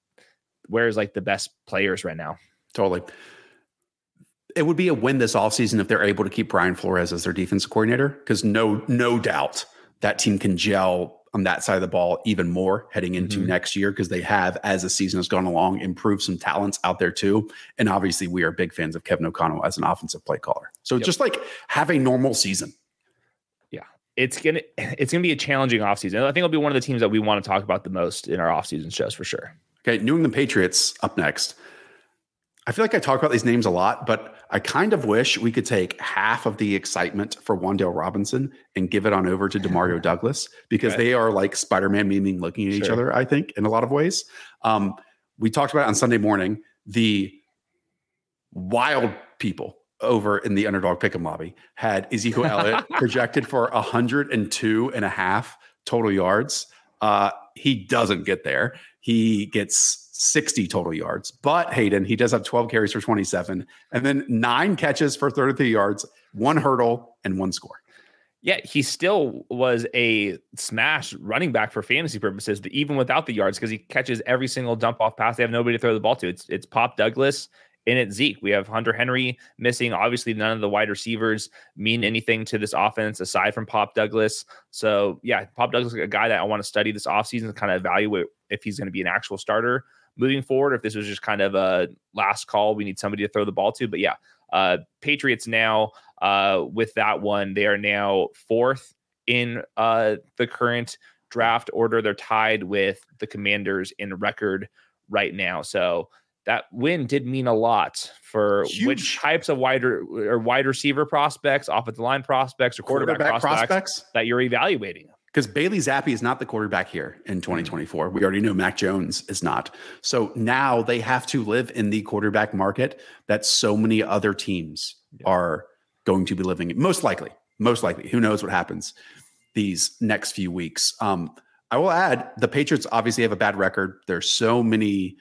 where's like the best players right now? Totally. It would be a win this offseason if they're able to keep Brian Flores as their defensive coordinator, because no, no doubt that team can gel on that side of the ball even more heading into Mhm. next year because they have, as the season has gone along, improved some talents out there too. And obviously, we are big fans of Kevin O'Connell as an offensive play caller. So Yep. just like have a normal season. Yeah, it's gonna [SIGHS] it's gonna be a challenging offseason. I think it'll be one of the teams that we want to talk about the most in our offseason shows for sure. Okay, New England Patriots up next. I feel like I talk about these names a lot, but I kind of wish we could take half of the excitement for Wan'Dale Robinson and give it on over to Demario [LAUGHS] Douglas because Right. they are like Spider-Man memeing looking at each other, I think, in a lot of ways. Um, we talked about it on Sunday morning. The wild people over in the underdog pick'em lobby had Ezekiel [LAUGHS] Elliott projected for 102 and a half total yards. Uh, he doesn't get there. He gets 60 total yards. But Hayden, he does have 12 carries for 27 and then nine catches for 33 yards, one hurdle, and one score. Yeah, he still was a smash running back for fantasy purposes, even without the yards, because he catches every single dump off pass. They have nobody to throw the ball to. It's it's Pop Douglas and it's Zeke. We have Hunter Henry missing. Obviously, none of the wide receivers mean anything to this offense aside from Pop Douglas. So yeah, Pop Douglas is a guy that I want to study this offseason kind of evaluate if he's going to be an actual starter moving forward, if this was just kind of a last call, we need somebody to throw the ball to. But yeah, uh, Patriots now uh, with that one, they are now fourth in uh, the current draft order. They're tied with the Commanders in record right now. So that win did mean a lot for which types of wide or, or wide receiver prospects, offensive line prospects, or quarterback, Quarterback prospects, prospects? that you're evaluating. Because Bailey Zappe is not the quarterback here in 2024. We already know Mac Jones is not. So now they have to live in the quarterback market that so many other teams are going to be living in. Most likely, most likely. Who knows what happens these next few weeks? Um, I will add the Patriots obviously have a bad record. There's so many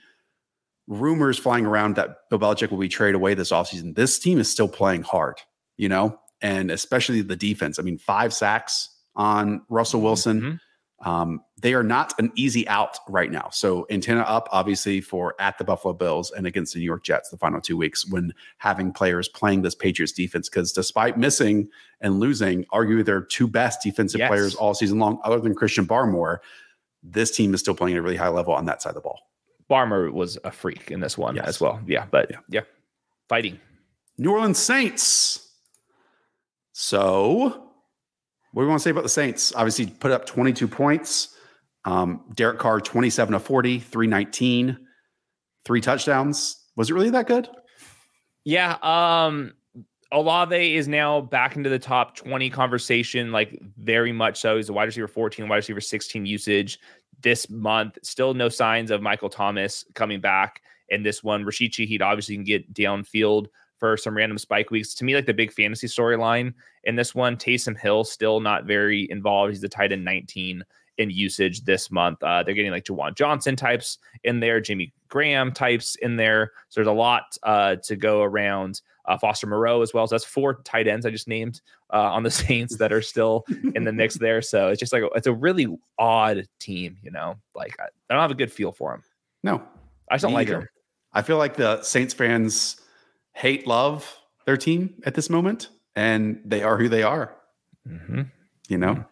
rumors flying around that Bill Belichick will be traded away this offseason. This team is still playing hard, you know, and especially the defense. I mean, five sacks on Russell Wilson. Mhm. Um, they are not an easy out right now. So antenna up, obviously, for at the Buffalo Bills and against the New York Jets the final two weeks when having players playing this Patriots defense. Because despite missing and losing, arguably their two best defensive Yes. players all season long, other than Christian Barmore, this team is still playing at a really high level on that side of the ball. Barmore was a freak in this one Yes. as well. Yeah, but Yeah. yeah, fighting. New Orleans Saints. So, what do we want to say about the Saints? Obviously, put up 22 points. Um, Derek Carr, 27 to 40, 319, three touchdowns. Was it really that good? Yeah. Um Olave is now back into the top 20 conversation, like very much so. He's a wide receiver 14, wide receiver 16 usage this month. Still no signs of Michael Thomas coming back in this one. Rashid Shaheed obviously can get downfield for some random spike weeks. To me, like the big fantasy storyline in this one, Taysom Hill still not very involved. He's the tight end 19 in usage this month. Uh, they're getting like Juwan Johnson types in there, Jimmy Graham types in there. So there's a lot uh, to go around. Uh, Foster Moreau as well. So that's four tight ends I just named uh, on the [LAUGHS] Saints that are still in the mix there. So it's just like it's a really odd team, you know. Like I, I don't have a good feel for them. No, I just don't like them. I feel like the Saints fans hate love their team at this moment, and they are who they are. Mm-hmm. You know,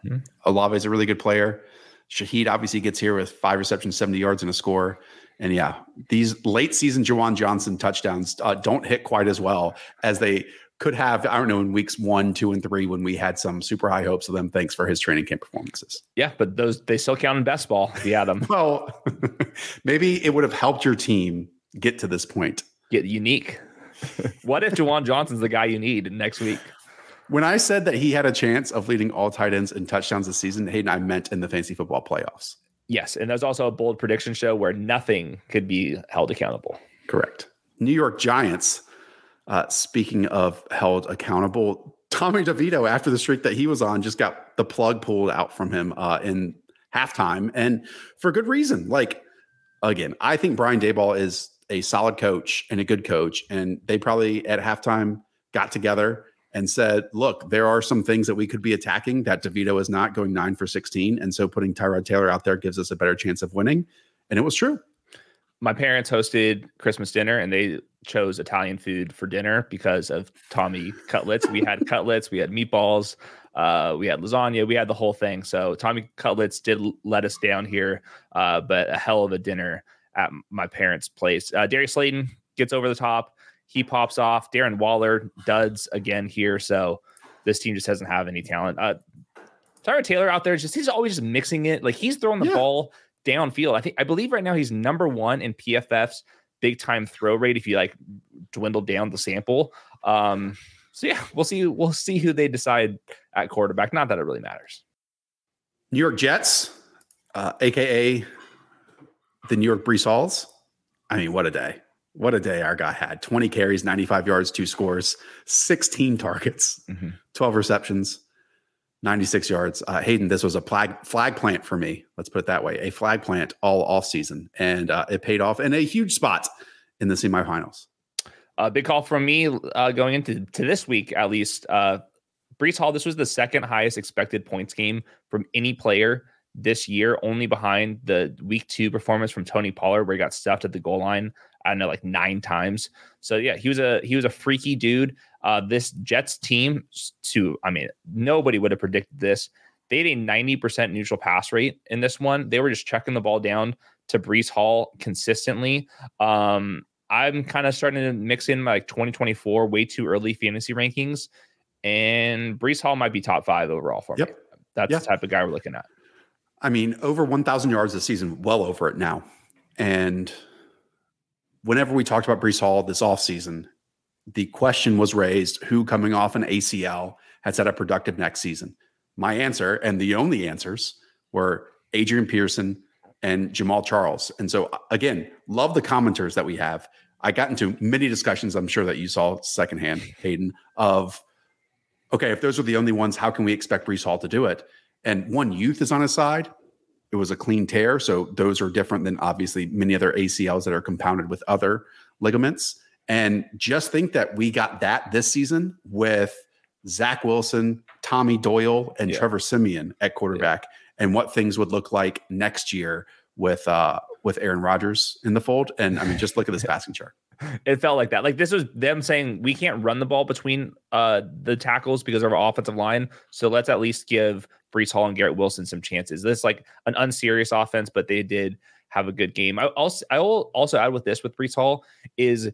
Olave is a really good player. Shaheed obviously gets here with five receptions, 70 yards, and a score. And yeah, these late season Juwan Johnson touchdowns uh, don't hit quite as well as they could have. I don't know in weeks one, two, and three when we had some super high hopes of them. Thanks for his training camp performances. Yeah, but those they still count in best ball had them. [LAUGHS] Well, [LAUGHS] maybe it would have helped your team get to this point. Get unique. [LAUGHS] what if Juwan Johnson's the guy you need next week? When I said that he had a chance of leading all tight ends in touchdowns this season, Hayden, I meant in the fantasy football playoffs. Yes, and there's also a bold prediction show where nothing could be held accountable. Correct. New York Giants. Uh, speaking of held accountable, Tommy DeVito, after the streak that he was on, just got the plug pulled out from him uh, in halftime, and for good reason. Like again, I think Brian Daboll is a solid coach and a good coach, and they probably at halftime got together and said, "Look, there are some things that we could be attacking that DeVito is not going nine for sixteen, and so putting Tyrod Taylor out there gives us a better chance of winning." And it was true. My parents hosted Christmas dinner and they chose Italian food for dinner because of Tommy cutlets. We had cutlets, we had meatballs, uh, we had lasagna, we had the whole thing. So Tommy cutlets did let us down here, uh, but a hell of a dinner at my parents' place. Uh, Darius Slayton gets over the top. He pops off. Darren Waller duds again here. So this team just doesn't have any talent. Uh, Tyrod Taylor out there is just he's always just mixing it. Like he's throwing the Yeah. ball downfield. I think I believe right now he's number one in PFF's big time throw rate if you like dwindle down the sample. Um, so yeah, we'll see. We'll see who they decide at quarterback. Not that it really matters. New York Jets, uh, aka the New York Breece Halls. I mean, what a day! What a day our guy had. 20 carries, 95 yards, two scores, 16 targets, Mhm. 12 receptions, 96 yards. Uh, Hayden, this was a flag flag plant for me. Let's put it that way. A flag plant all off season, and uh, it paid off in a huge spot in the semifinals. A big call from me uh, going into to this week at least. Uh, Breece Hall. This was the second highest expected points game from any player this year, only behind the week two performance from Tony Pollard, where he got stuffed at the goal line. I don't know, like nine times. So yeah, he was a he was a freaky dude. Uh, this Jets team, to I mean, nobody would have predicted this. They had a ninety percent neutral pass rate in this one. They were just checking the ball down to Breece Hall consistently. Um, I'm kind of starting to mix in my like 2024 way too early fantasy rankings, and Breece Hall might be top five overall for Yep. me. That's Yeah. the type of guy we're looking at. I mean, over 1,000 yards this season, well over it now. And whenever we talked about Breece Hall this offseason, the question was raised who coming off an ACL had set up productive next season? My answer, and the only answers, were Adrian Peterson and Jamaal Charles. And so, again, love the commenters that we have. I got into many discussions, I'm sure that you saw secondhand, Hayden, of okay, if those are the only ones, how can we expect Breece Hall to do it? And one youth is on his side. It was a clean tear. So those are different than obviously many other ACLs that are compounded with other ligaments. And just think that we got that this season with Zach Wilson, Tommy Doyle, and Yeah. Trevor Siemian at quarterback, and what things would look like next year with uh with Aaron Rodgers in the fold. And I mean, just look at this [LAUGHS] passing chart. It felt like that. Like this was them saying we can't run the ball between uh the tackles because of our offensive line. So let's at least give Breece Hall and Garrett Wilson some chances. This is like an unserious offense, but they did have a good game. I also I will also add with this with Breece Hall is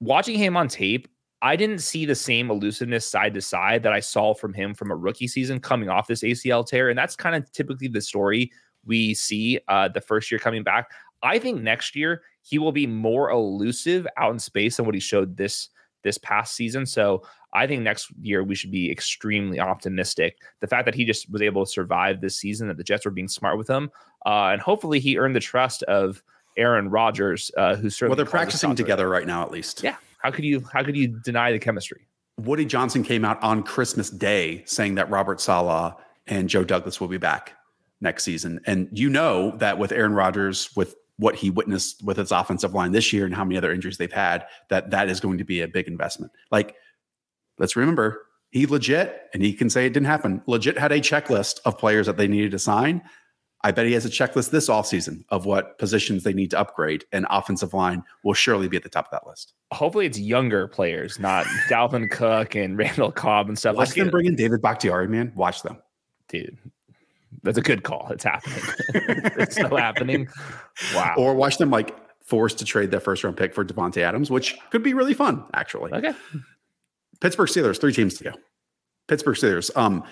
watching him on tape. I didn't see the same elusiveness side to side that I saw from him from a rookie season coming off this ACL tear, and that's kind of typically the story we see uh, the first year coming back. I think next year he will be more elusive out in space than what he showed this this past season. So I think next year we should be extremely optimistic. The fact that he just was able to survive this season, that the Jets were being smart with him, uh, and hopefully he earned the trust of Aaron Rodgers, uh, who's certainly Well, they're practicing together right now, at least. Yeah. How could you how could you deny the chemistry? Woody Johnson came out on Christmas Day saying that Robert Saleh and Joe Douglas will be back next season. And you know that with Aaron Rodgers, with what he witnessed with his offensive line this year and how many other injuries they've had, that that is going to be a big investment. Like, let's remember, he legit, and he can say it didn't happen, legit had a checklist of players that they needed to sign. I bet he has a checklist this offseason of what positions they need to upgrade, and offensive line will surely be at the top of that list. Hopefully it's younger players, not [LAUGHS] Dalvin Cook and Randall Cobb and stuff. Watch Let's them bring in David Bakhtiari, man. Watch them. dude. That's a good call. It's happening. [LAUGHS] it's so happening. Wow. Or watch them like forced to trade their first round pick for Davante Adams, which could be really fun, actually. okay. Pittsburgh Steelers, three teams to go. Pittsburgh Steelers. Um,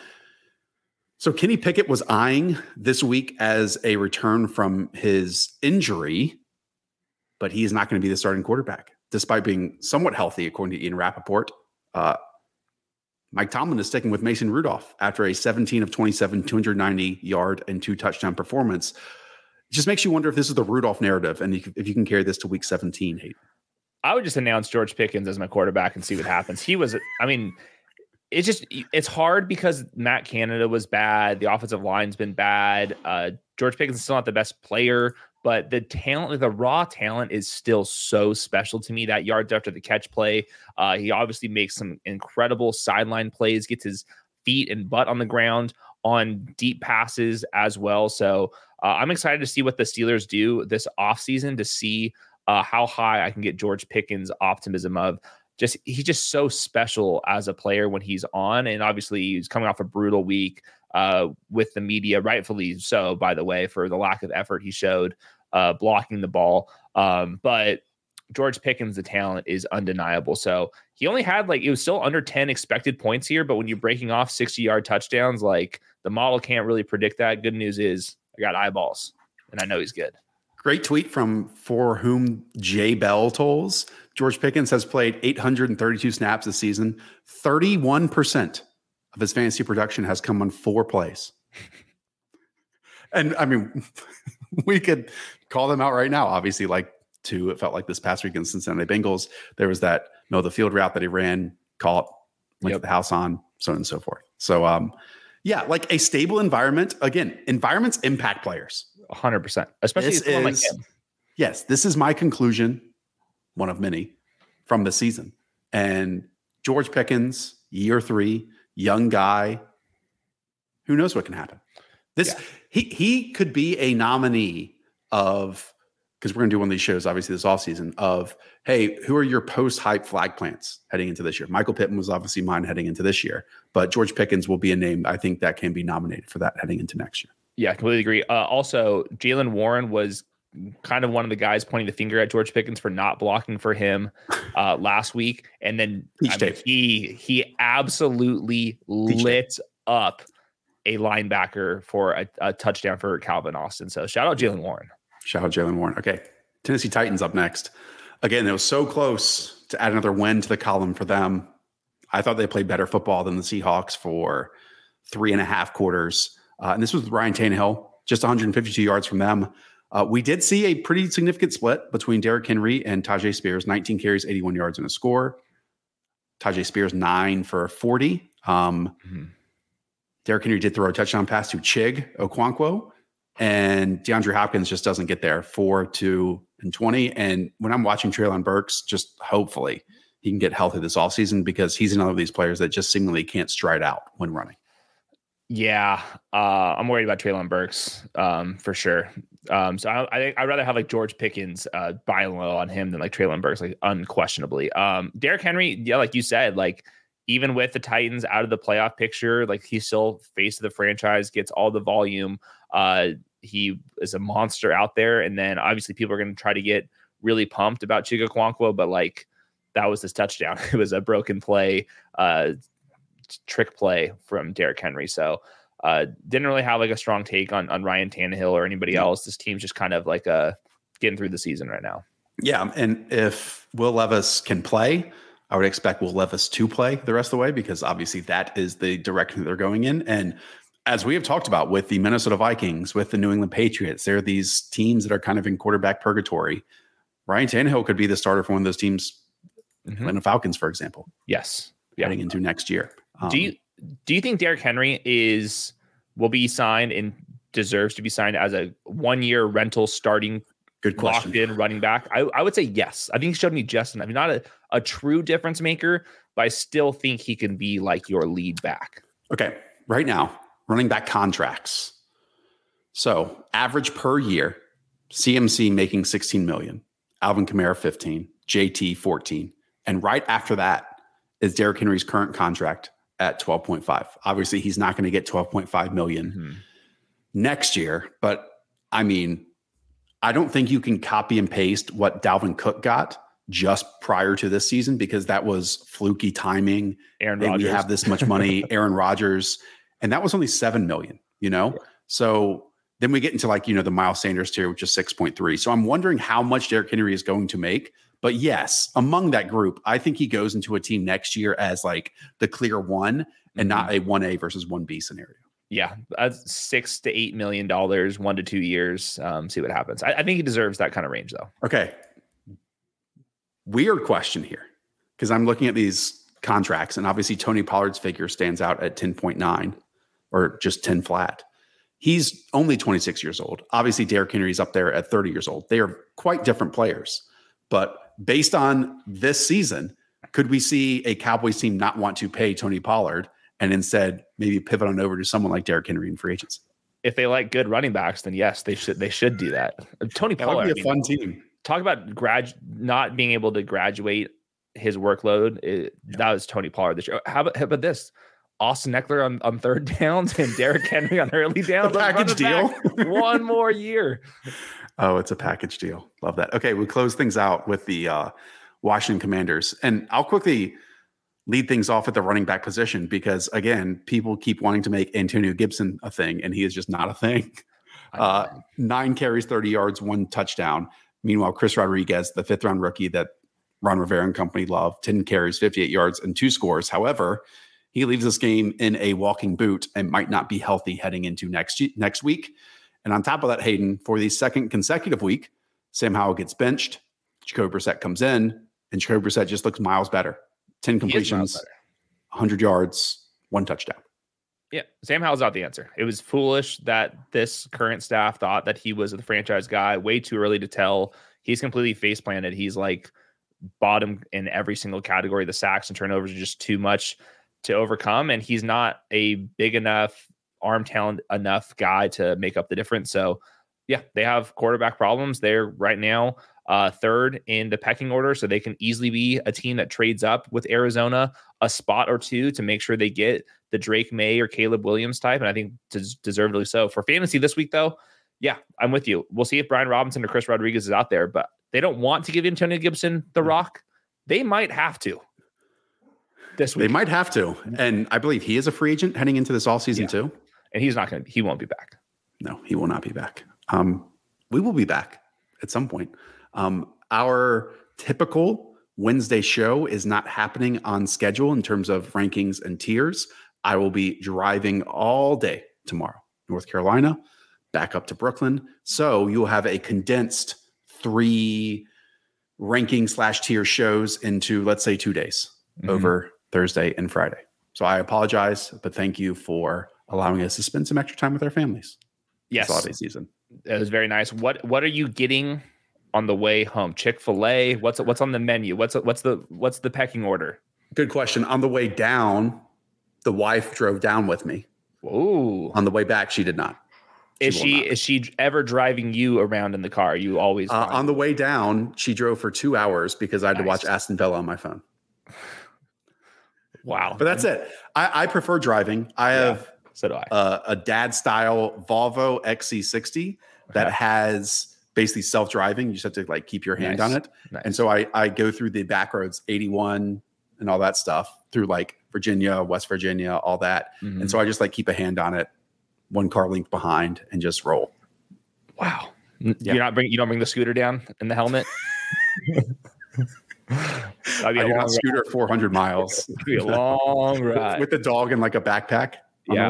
so Kenny Pickett was eyeing this week as a return from his injury, but he is not going to be the starting quarterback, despite being somewhat healthy, according to Ian Rapoport. Uh, Mike Tomlin is sticking with Mason Rudolph after a 17 of 27, 290 yard and two touchdown performance. It just makes you wonder if this is the Rudolph narrative and if you can carry this to week 17, Hayden. I would just announce George Pickens as my quarterback and see what happens. He was, I mean, it's just it's hard because Matt Canada was bad. The offensive line's been bad. Uh, George Pickens is still not the best player, but the talent, the raw talent, is still so special to me. That yards after the catch play, uh, he obviously makes some incredible sideline plays, gets his feet and butt on the ground on deep passes as well. So uh, I'm excited to see what the Steelers do this offseason to see uh, how high I can get George Pickens' optimism of just he's just so special as a player when he's on, and obviously he's coming off a brutal week uh, with the media, rightfully so, by the way, for the lack of effort he showed uh, blocking the ball. Um, but George Pickens, the talent is undeniable. So he only had like it was still under 10 expected points here, but when you're breaking off 60 yard touchdowns, like the model can't really predict that. Good news is I got eyeballs and I know he's good. Great tweet from for whom Jay Bell tolls. George Pickens has played 832 snaps this season. 31% of his fantasy production has come on four plays. [LAUGHS] and I mean, [LAUGHS] we could call them out right now. Obviously, like two, it felt like this past week in the Cincinnati Bengals, there was that middle of the field route that he ran, caught, went Yep. the house on, so on and so forth. So, um, yeah, like a stable environment. Again, environments impact players. 100%, especially This like is- him. Yes, this is my conclusion, one of many from the season. And George Pickens, year three, young guy, who knows what can happen? This he he could be a nominee of because we're gonna do one of these shows, obviously this offseason, of hey, who are your post-hype flag plants heading into this year? Michael Pittman was obviously mine heading into this year, but George Pickens will be a name I think that can be nominated for that heading into next year. Yeah, I completely agree. Uh, also, Jaylen Warren was kind of one of the guys pointing the finger at George Pickens for not blocking for him [LAUGHS] uh, last week, and then Peach I mean, he he absolutely lit up a linebacker for a, a touchdown for Calvin Austin. So shout out Jaylen Warren. Shout out Jaylen Warren. Okay. Tennessee Titans up next. Again, it was so close to add another win to the column for them. I thought they played better football than the Seahawks for three and a half quarters. Uh, and this was Ryan Tannehill, just 152 yards from them. Uh, we did see a pretty significant split between Derrick Henry and Tyjae Spears 19 carries, 81 yards, and a score. Tyjae Spears, nine for 40. Um, Mhm. Derrick Henry did throw a touchdown pass to Chig Okonkwo, and DeAndre Hopkins just doesn't get there. Four, two, and 20. And when I'm watching Treylon Burks, just hopefully he can get healthy this offseason because he's another of these players that just seemingly can't stride out when running. Yeah, uh, I'm worried about Treylon Burks um, for sure. Um, so I, I think I'd rather have like George Pickens uh, buy low on him than like Treylon Burks, like unquestionably. Um, Derrick Henry, yeah, like you said, like even with the Titans out of the playoff picture, like he's still face of the franchise, gets all the volume. Uh, he is a monster out there, and then obviously people are going to try to get really pumped about Okonkwo, but like that was his touchdown. [LAUGHS] It was a broken play. Uh, trick play from Derrick Henry. So uh didn't really have like a strong take on on Ryan Tannehill or anybody else. This team's just kind of like uh getting through the season right now. Yeah. And if Will Levis can play, I would expect Will Levis to play the rest of the way because obviously that is the direction they're going in. And as we have talked about with the Minnesota Vikings, with the New England Patriots, there are these teams that are kind of in quarterback purgatory. Ryan Tannehill could be the starter for one of those teams, Mhm. Atlanta Falcons, for example, Yes. Yeah. heading into next year. Um, do you do you think Derrick Henry is will be signed and deserves to be signed as a one year rental starting good question. locked in running back? I, I would say yes. I think he showed me just enough. He's not a, a true difference maker, but I still think he can be like your lead back. Okay, right now, running back contracts. So average per year, CMC making 16 million, Alvin Kamara 15, JT 14. And right after that is Derrick Henry's current contract at 12.5. Obviously, he's not going to get 12.5 million mm-hmm. next year, but I mean, I don't think you can copy and paste what Dalvin Cook got just prior to this season because that was fluky timing Aaron hey, we have this much money, [LAUGHS] Aaron Rodgers, and that was only seven million. You know, so then we get into like you know the Miles Sanders tier, which is six point three. So I'm wondering how much Derrick Henry is going to make. But yes, among that group, I think he goes into a team next year as like the clear one and not Mm-hmm. a one A versus one B scenario. Yeah, that's six to eight million dollars, one to two years. Um, see what happens. I, I think he deserves that kind of range, though. Okay, weird question here because I'm looking at these contracts, and obviously Tony Pollard's figure stands out at 10.9 or just 10 flat. He's only 26 years old. Obviously, Derrick Henry's up there at 30 years old. They are quite different players. But based on this season, could we see a Cowboys team not want to pay Tony Pollard and instead maybe pivot on over to someone like Derrick Henry in free agency? If they like good running backs, then yes, they should. They should do that. Tony That Pollard. would be a mean, fun team. talk about grad not being able to graduate his workload. It, That was Tony Pollard this year. How about, how about this? Austin Ekeler on, on third [LAUGHS] downs and Derrick Henry on early downs. Package back One more year. [LAUGHS] Oh, it's a package deal. Love that. Okay, we close things out with the uh, Washington Commanders, and I'll quickly lead things off at the running back position because again, people keep wanting to make Antonio Gibson a thing, and he is just not a thing. Uh, nine carries, thirty yards, one touchdown. Meanwhile, Chris Rodriguez, the fifth round rookie that Ron Rivera and company love, ten carries, fifty eight yards, and two scores. However, he leaves this game in a walking boot and might not be healthy heading into next next week. And on top of that, Hayden, for the second consecutive week, Sam Howell gets benched. Jacoby Brissett comes in, and Jacoby Brissett just looks miles better. 10 He is miles completions, better. 100 yards, one touchdown. Yeah, Sam Howell's not the answer. It was foolish that this current staff thought that he was the franchise guy. Way too early to tell. He's completely face planted. He's like bottom in every single category. The sacks and turnovers are just too much to overcome, and he's not a big enough arm talent enough guy to make up the difference. So, yeah, they have quarterback problems. They're right now uh, third in the pecking order, so they can easily be a team that trades up with Arizona a spot or two to make sure they get the Drake Maye or Caleb Williams type, and I think des- deservedly so. For fantasy this week, though, yeah, I'm with you. We'll see if Brian Robinson or Chris Rodriguez is out there, but they don't want to give Antonio Gibson the rock. They might have to this week. They might have to. And I believe he is a free agent heading into this all season Yeah. too. And he's not going to. He won't be back. No, he will not be back. Um, we will be back at some point. Um, our typical Wednesday show is not happening on schedule in terms of rankings and tiers. I will be driving all day tomorrow, North Carolina, back up to Brooklyn. So you will have a condensed three ranking slash tier shows into, let's say, two days Mhm. over Thursday and Friday. So I apologize, but thank you for allowing us to spend some extra time with our families Yes, this holiday season. it was very nice. What What are you getting on the way home? Chick Fil A. What's What's on the menu? What's What's the What's the pecking order? Good question. On the way down, the wife drove down with me. Ooh, On the way back, she did not. is she not. is she ever driving you around in the car? You always Uh, on the way down, she drove for two hours because I had to watch Aston Villa on my phone. wow. But that's it. I, I prefer driving. I Yeah. have so do I. a, a dad style Volvo XC60 that Okay. has basically self driving. You just have to like keep your hand Nice. on it. Nice. And so I, I go through the back roads, 81 and all that stuff through like Virginia, West Virginia, all that. Mhm. And so I just like keep a hand on it, one car length behind, and just roll. wow. Yeah. You're not bring you don't bring the scooter down in the helmet. [LAUGHS] That'd be I a do long, not scooter 400 miles that'd be a long [LAUGHS] ride. with the dog and like a backpack Yeah.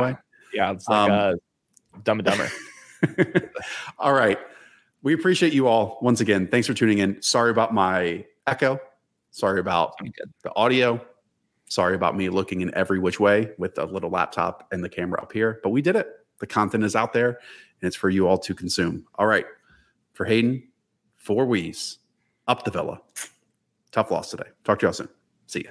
Yeah, it's like Um, uh, Dumb and Dumber. [LAUGHS] all right. We appreciate you all once again. Thanks for tuning in. Sorry about my echo. Sorry about the audio. Sorry about me looking in every which way with a little laptop and the camera up here, but we did it. The content is out there and it's for you all to consume. All right. For Hayden, for Wees, up the villa. Tough loss today. Talk to y'all soon. See ya.